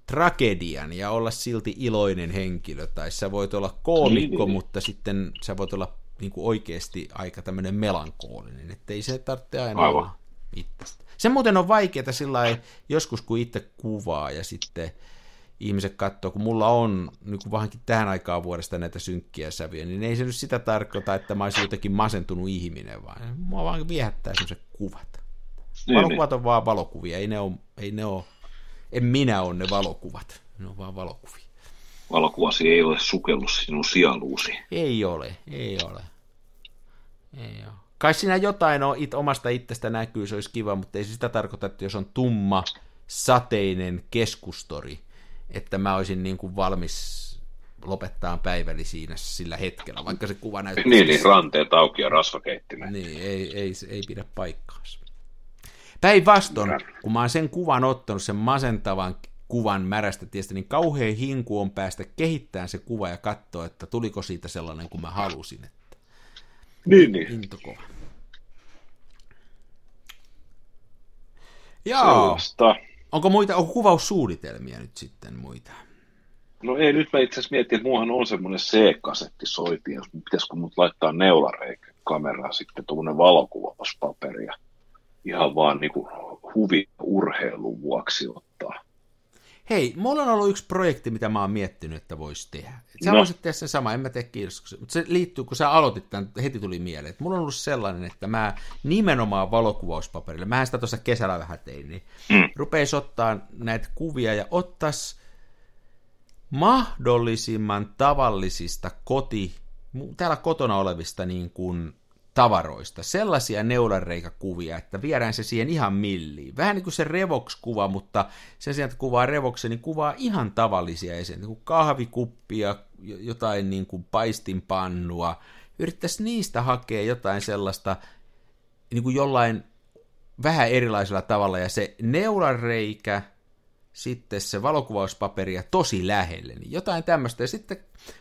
tragedian ja olla silti iloinen henkilö, tai sä voit olla koomikko, niin, niin. mutta sitten sä voit olla niin kuin oikeasti aika tämmöinen melankoolinen, ettei se tarvitse aina Aivan. olla itsestä. Se muuten on vaikeaa sillä joskus, kun itse kuvaa ja sitten ihmiset katsoo, kun mulla on niin kuin vähänkin tähän aikaan vuodesta näitä synkkiä sävyjä, niin ei se nyt sitä tarkoita, että mä olisin jotenkin masentunut ihminen, vaan mua vaan viehättää sellaiset kuvat. Niin, valokuvat niin. on vaan valokuvia, ei ne ole, ei ne ole, en minä ole ne valokuvat, ne on vaan valokuvia. Valokuvasi ei ole sukellus sinun sieluusi. Ei ole, ei ole. Ei ole. Kai siinä jotain on it, omasta itsestä näkyy, se olisi kiva, mutta ei se sitä tarkoita, että jos on tumma, sateinen keskustori, että mä olisin niin kuin valmis lopettaa päiväli siinä sillä hetkellä, vaikka se kuva näyttää... Niin, niin ranteet auki ja rasvakeittimet. Niin, ei, ei, ei pidä paikkaansa. Päinvastoin, kun mä oon sen kuvan ottanut, sen masentavan kuvan märästä tiestä, niin kauhean hinku on päästä kehittämään se kuva ja katsoa, että tuliko siitä sellainen kuin mä halusin. Niin, niin. Into kova. Joo. Sellaista. Onko muita, onko kuvaussuunnitelmia nyt sitten muita? No ei, nyt mä itse asiassa mietin, että muuhan on semmoinen C-kasetti soitin, jos pitäisikö mut laittaa neulareikä kameraan sitten tuommoinen valokuvauspaperi ja ihan vaan niin kuin huvi urheilun vuoksi. Hei, mulla on ollut yksi projekti, mitä mä oon miettinyt, että voisi tehdä. Sä no. voisit tehdä sen sama, en mä tee kiitos. Mutta se liittyy, kun sä aloitit tämän, heti tuli mieleen, että mulla on ollut sellainen, että mä nimenomaan valokuvauspaperille, mä sitä tuossa kesällä vähän tein, niin mm. rupeisi ottaa näitä kuvia ja ottas mahdollisimman tavallisista koti, täällä kotona olevista niin kuin tavaroista, sellaisia neulareikäkuvia, että viedään se siihen ihan milliin. Vähän niin kuin se Revox-kuva, mutta sen sijaan, että kuvaa Revoksen, niin kuvaa ihan tavallisia esiin, niin kuin kahvikuppia, jotain niin kuin paistinpannua. Yrittäisi niistä hakea jotain sellaista niin kuin jollain vähän erilaisella tavalla, ja se neulareikä, sitten se valokuvauspaperi ja tosi lähelle, niin jotain tämmöistä, ja sitten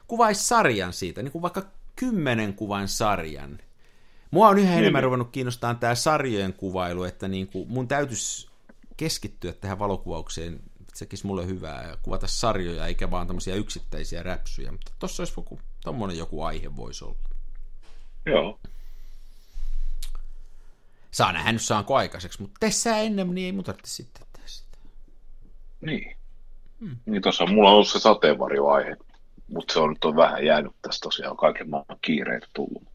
kuvaisi sarjan siitä, niin kuin vaikka kymmenen kuvan sarjan, Mua on yhä enemmän niin. ruvennut kiinnostaa tämä sarjojen kuvailu, että niin kuin mun täytyisi keskittyä tähän valokuvaukseen, se tekisi mulle hyvää ja kuvata sarjoja eikä vaan tämmöisiä yksittäisiä räpsyjä, mutta tossa olisi joku, tommonen joku aihe voisi olla. Joo. Saa nähdä nyt saanko aikaiseksi, mutta tee sä ennen, niin ei mun tarvitse sitten tehdä sitä. Niin. Hmm. Niin tuossa mulla on ollut se sateenvarjoaihe, mutta se on nyt on vähän jäänyt tässä tosiaan kaiken maailman kiireitä tullut.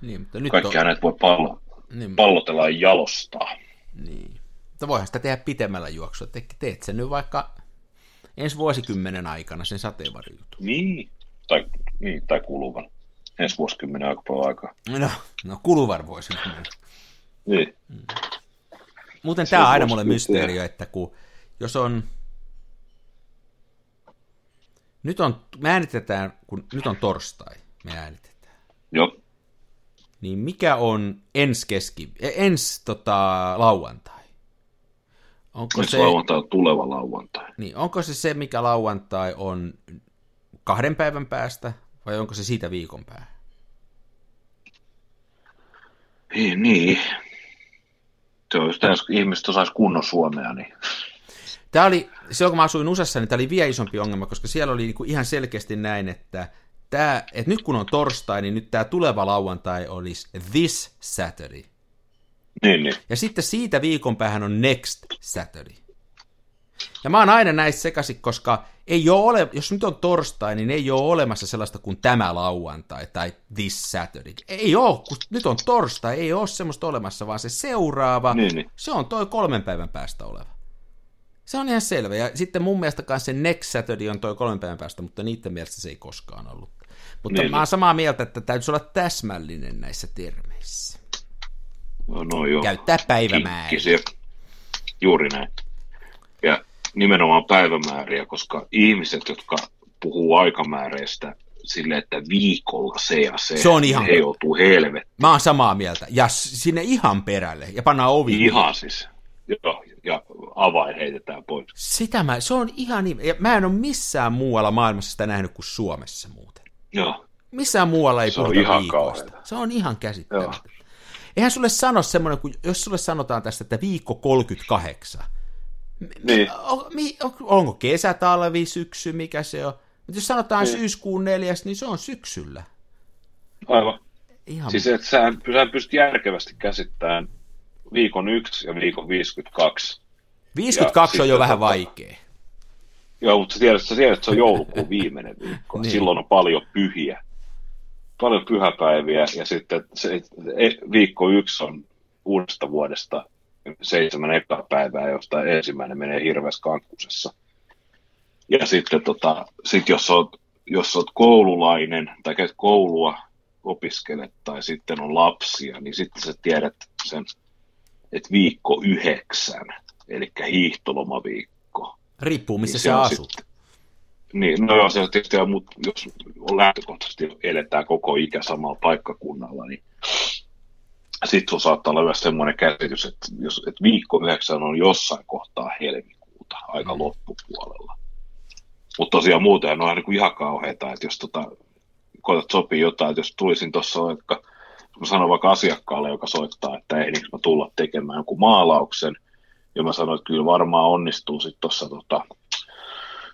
Niin, mutta nyt Kaikkia on... näitä voi pallo, niin. pallotella ja jalostaa. Niin. Mutta voihan sitä tehdä pitemmällä juoksua. Te, teet sen nyt vaikka ensi vuosikymmenen aikana sen sateenvarjutun. Niin. Tai, niin, tai kuluvan. Ensi vuosikymmenen aika paljon aikaa. No, no kuluvan vuosikymmenen. Niin. Mm. Muuten tämä on aina mulle mysteeri, että kun, jos on nyt on, me äänitetään, kun nyt on torstai, me äänitetään. Joo niin mikä on ensi keski, ensi tota, lauantai? Onko ensi se, lauantai on tuleva lauantai. Niin, onko se se, mikä lauantai on kahden päivän päästä, vai onko se siitä viikon päähän? Niin, niin. Just, jos ihmiset osaisi kunnon suomea, niin... Tämä oli, silloin kun mä asuin USAssa, niin tämä oli vielä isompi ongelma, koska siellä oli niinku ihan selkeästi näin, että, tämä, että nyt kun on torstai, niin nyt tämä tuleva lauantai olisi this Saturday. Niin, niin. Ja sitten siitä viikon päähän on next Saturday. Ja mä oon aina näistä sekaisin, koska ei ole ole, jos nyt on torstai, niin ei ole olemassa sellaista kuin tämä lauantai tai this Saturday. Ei ole, kun nyt on torstai, ei ole semmoista olemassa, vaan se seuraava, niin, niin. se on toi kolmen päivän päästä oleva. Se on ihan selvä. Ja sitten mun mielestä se next Saturday on toi kolmen päivän päästä, mutta niiden mielestä se ei koskaan ollut. Mutta niin. mä oon samaa mieltä, että täytyy olla täsmällinen näissä termeissä. No, no joo. Käyttää päivämääriä. Juuri näin. Ja nimenomaan päivämääriä, koska ihmiset, jotka puhuu aikamääreistä sille, että viikolla se ja se, se on ihan... he joutuu helvettiin. Mä oon samaa mieltä. Ja sinne ihan perälle. Ja pannaan ovi. Ihan siis. Joo, ja avain heitetään pois. Sitä mä, se on ihan niin, ja mä en ole missään muualla maailmassa sitä nähnyt kuin Suomessa muuten. Joo. Missään muualla ei se puhuta ihan viikosta. Kauheita. Se on ihan käsittämätöntä. Eihän sulle sano semmoinen, kun jos sulle sanotaan tästä, että viikko 38, niin. On, on, onko kesä, talvi, syksy, mikä se on? Mutta jos sanotaan niin. syyskuun neljäs, niin se on syksyllä. Aivan. Ihan... Siis että sä, sä pystyt järkevästi käsittämään viikon 1 ja viikon 52. 52 ja on jo vähän vaikea. Joo, mutta sä tiedät, sä tiedät, että se on joulukuun viimeinen viikko. niin. Silloin on paljon pyhiä. Paljon pyhäpäiviä ja sitten se, e, viikko yksi on uudesta vuodesta seitsemän ekaa päivää, josta ensimmäinen menee hirveässä kankkusessa. Ja sitten tota, sit jos, oot, jos oot koululainen tai käyt koulua, opiskelet tai sitten on lapsia, niin sitten sä tiedät sen, että viikko yhdeksän, eli hiihtolomaviikko. Riippuu, missä niin sä asut. Sit, niin, no joo, se tietysti on, mutta jos on lähtökohtaisesti eletään koko ikä samalla paikkakunnalla, niin sitten sun saattaa olla myös semmoinen käsitys, että, jos, että viikko yhdeksän on jossain kohtaa helmikuuta aika mm. loppupuolella. Mutta tosiaan muuten on niin ihan kauheita, että jos tota, koetat sopii jotain, että jos tulisin tuossa vaikka, mä sanon vaikka asiakkaalle, joka soittaa, että ehdinkö mä tulla tekemään jonkun maalauksen, ja mä sanoin, että kyllä varmaan onnistuu sitten tuossa tota,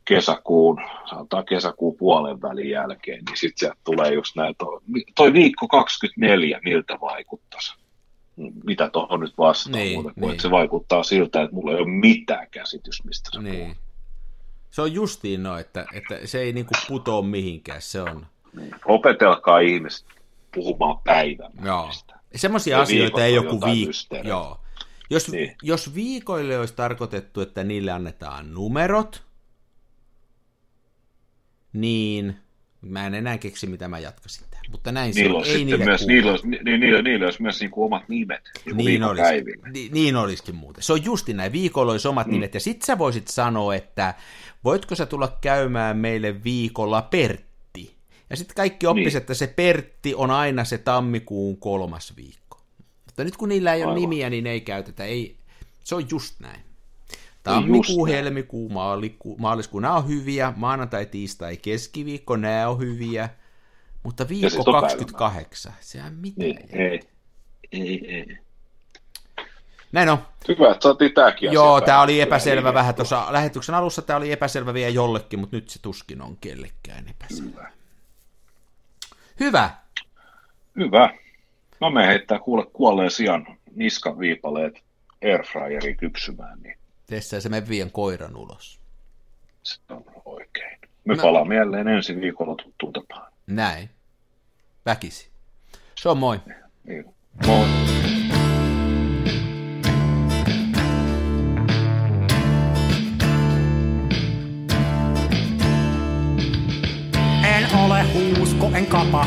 kesäkuun, sanotaan kesäkuun puolen välin jälkeen, niin sitten sieltä tulee just näin, toi, toi viikko 24, miltä vaikuttaisi? Mitä tuohon nyt vastaan, niin, muuta, niin. se vaikuttaa siltä, että mulla ei ole mitään käsitys, mistä se niin. Se on justiin no, että, että se ei niinku putoa mihinkään, se on. Niin. Opetelkaa ihmiset puhumaan päivämääristä. Joo. Semmoisia asioita ei joku viikko. Joo. Jos, niin. jos viikoille olisi tarkoitettu, että niille annetaan numerot, niin mä en enää keksi, mitä mä jatkaisin tähän. Mutta näin niillä se on. Ei niille myös, niillä, olisi, ni, niillä, niillä olisi myös niin kuin omat nimet niin, niin, olisi, ni, niin olisikin muuten. Se on justi näin. Viikolla olisi omat mm. nimet. Ja sit sä voisit sanoa, että voitko sä tulla käymään meille viikolla Pertti? Ja sitten kaikki oppisivat, niin. että se Pertti on aina se tammikuun kolmas viikko. Mutta nyt kun niillä ei Aivan. ole nimiä, niin ei käytetä. Ei, se on just näin. Tammikuu, helmikuu, maaliskuu, maaliskuu, nämä on hyviä, maanantai, tiistai, keskiviikko, nämä on hyviä, mutta viikko 28, sehän mitä? Niin, ei, ei, ei. Näin on. Hyvä, että saatiin tämäkin Joo, tämä oli epäselvä vähän tuossa lähetyksen alussa, tämä oli epäselvä vielä jollekin, mutta nyt se tuskin on kellekään epäselvä. Hyvä. Hyvä. Hyvä. No me heittää kuule kuolleen sijan niskaviipaleet airfryeriin kypsymään, niin Tessää se me vien koiran ulos. Se on oikein. Me no. palaamme jälleen ensi viikolla tuttuun tapaan. Näin. Väkisi. Se on moi. Niin. Moi. En ole huusko, en kapa.